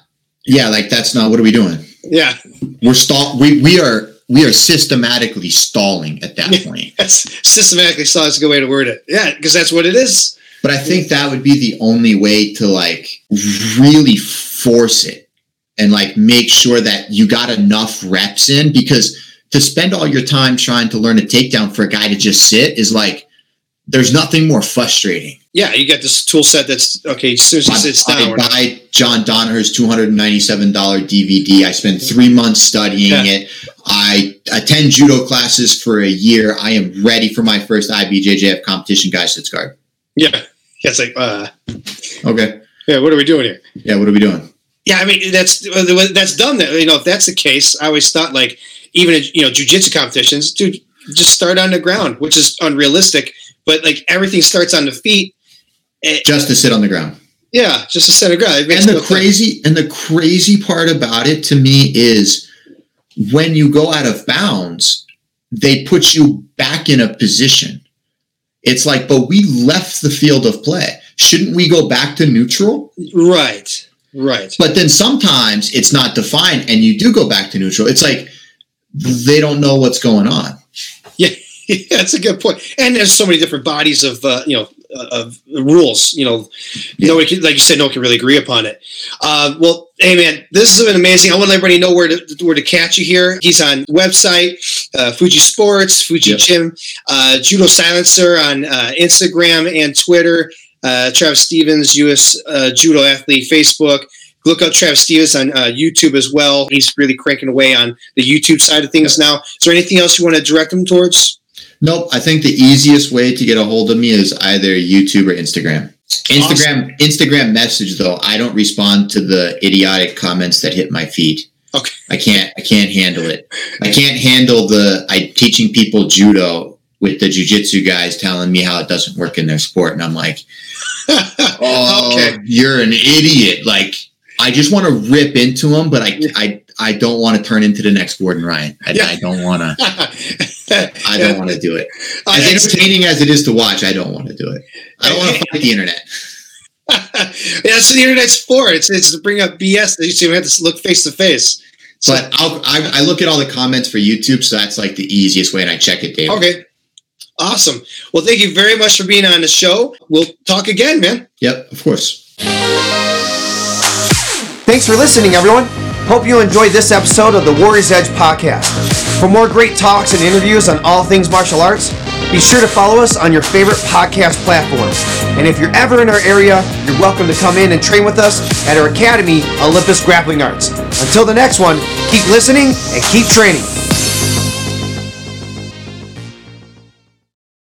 [SPEAKER 2] Yeah, like that's not. What are we doing?
[SPEAKER 1] Yeah,
[SPEAKER 2] We're stall. We we are we are systematically stalling at that point.
[SPEAKER 1] that's systematically so is a good way to word it. Yeah, because that's what it is.
[SPEAKER 2] But I think that would be the only way to like really force it and like make sure that you got enough reps in because to spend all your time trying to learn a takedown for a guy to just sit is like there's nothing more frustrating.
[SPEAKER 1] Yeah, you got this tool set that's okay. As soon as he sits
[SPEAKER 2] I,
[SPEAKER 1] down,
[SPEAKER 2] I buy John Danaher's $297 DVD. I spent three months studying
[SPEAKER 1] Yeah.
[SPEAKER 2] it. I attend judo classes for a year. I am ready for my first IBJJF competition, guy sits guard.
[SPEAKER 1] yeah, yeah, it's like uh,
[SPEAKER 2] Okay.
[SPEAKER 1] Yeah, what are we doing here?
[SPEAKER 2] Yeah, what are we doing?
[SPEAKER 1] Yeah, I mean that's that's dumb. That you know, if that's the case, I always thought like even you know jujitsu competitions, dude, just start on the ground, which is unrealistic. But like everything starts on the feet.
[SPEAKER 2] Just to sit on the ground.
[SPEAKER 1] Yeah, just to sit on the ground.
[SPEAKER 2] And the crazy and the crazy part about it to me is when you go out of bounds, they put you back in a position. It's like, but we left the field of play. Shouldn't we go back to neutral?
[SPEAKER 1] Right. Right.
[SPEAKER 2] But then sometimes it's not defined and you do go back to neutral. It's like they don't know what's going on.
[SPEAKER 1] Yeah, <laughs> that's a good point. And there's so many different bodies of uh, you know of rules. You know, nobody can, like you said, no one can really agree upon it. Uh, well, hey man, this has been amazing. I want to let everybody know where to where to catch you here. He's on website, uh, Fuji Sports, Fuji yep. Gym, uh, Judo Silencer on uh, Instagram and Twitter. Uh, Travis Stevens, U.S. Uh, judo athlete, Facebook. Look up Travis Stevens on YouTube as well. He's really cranking away on the YouTube side of things now. Is there anything else you want to direct him towards?
[SPEAKER 2] Nope. I think the easiest way to get a hold of me is either YouTube or Instagram. Instagram awesome. Instagram message though, I don't respond to the idiotic comments that hit my feed.
[SPEAKER 1] Okay.
[SPEAKER 2] I can't I can't handle it. I can't handle the I teaching people judo with the jujitsu guys telling me how it doesn't work in their sport. And I'm like, <laughs> Oh okay. you're an idiot. Like I just want to rip into them, but I I I don't want to turn into the next Gordon Ryan. I, yeah. I don't want to. <laughs> I don't want to do it. As entertaining as it is to watch, I don't want to do it. I don't want to <laughs> fight the internet. <laughs>
[SPEAKER 1] yeah, that's what the internet's for. It's it's to bring up BS that you have to look face to face.
[SPEAKER 2] But I'll, I, I look at all the comments for YouTube, so that's like the easiest way, and I check it daily.
[SPEAKER 1] Okay, awesome. Well, thank you very much for being on the show. We'll talk again, man.
[SPEAKER 2] Yep, of course.
[SPEAKER 3] Thanks for listening, everyone. Hope you enjoyed this episode of the Warriors Edge podcast. For more great talks and interviews on all things martial arts, be sure to follow us on your favorite podcast platform. And if you're ever in our area, you're welcome to come in and train with us at our academy, Olympus Grappling Arts. Until the next one, keep listening and keep training.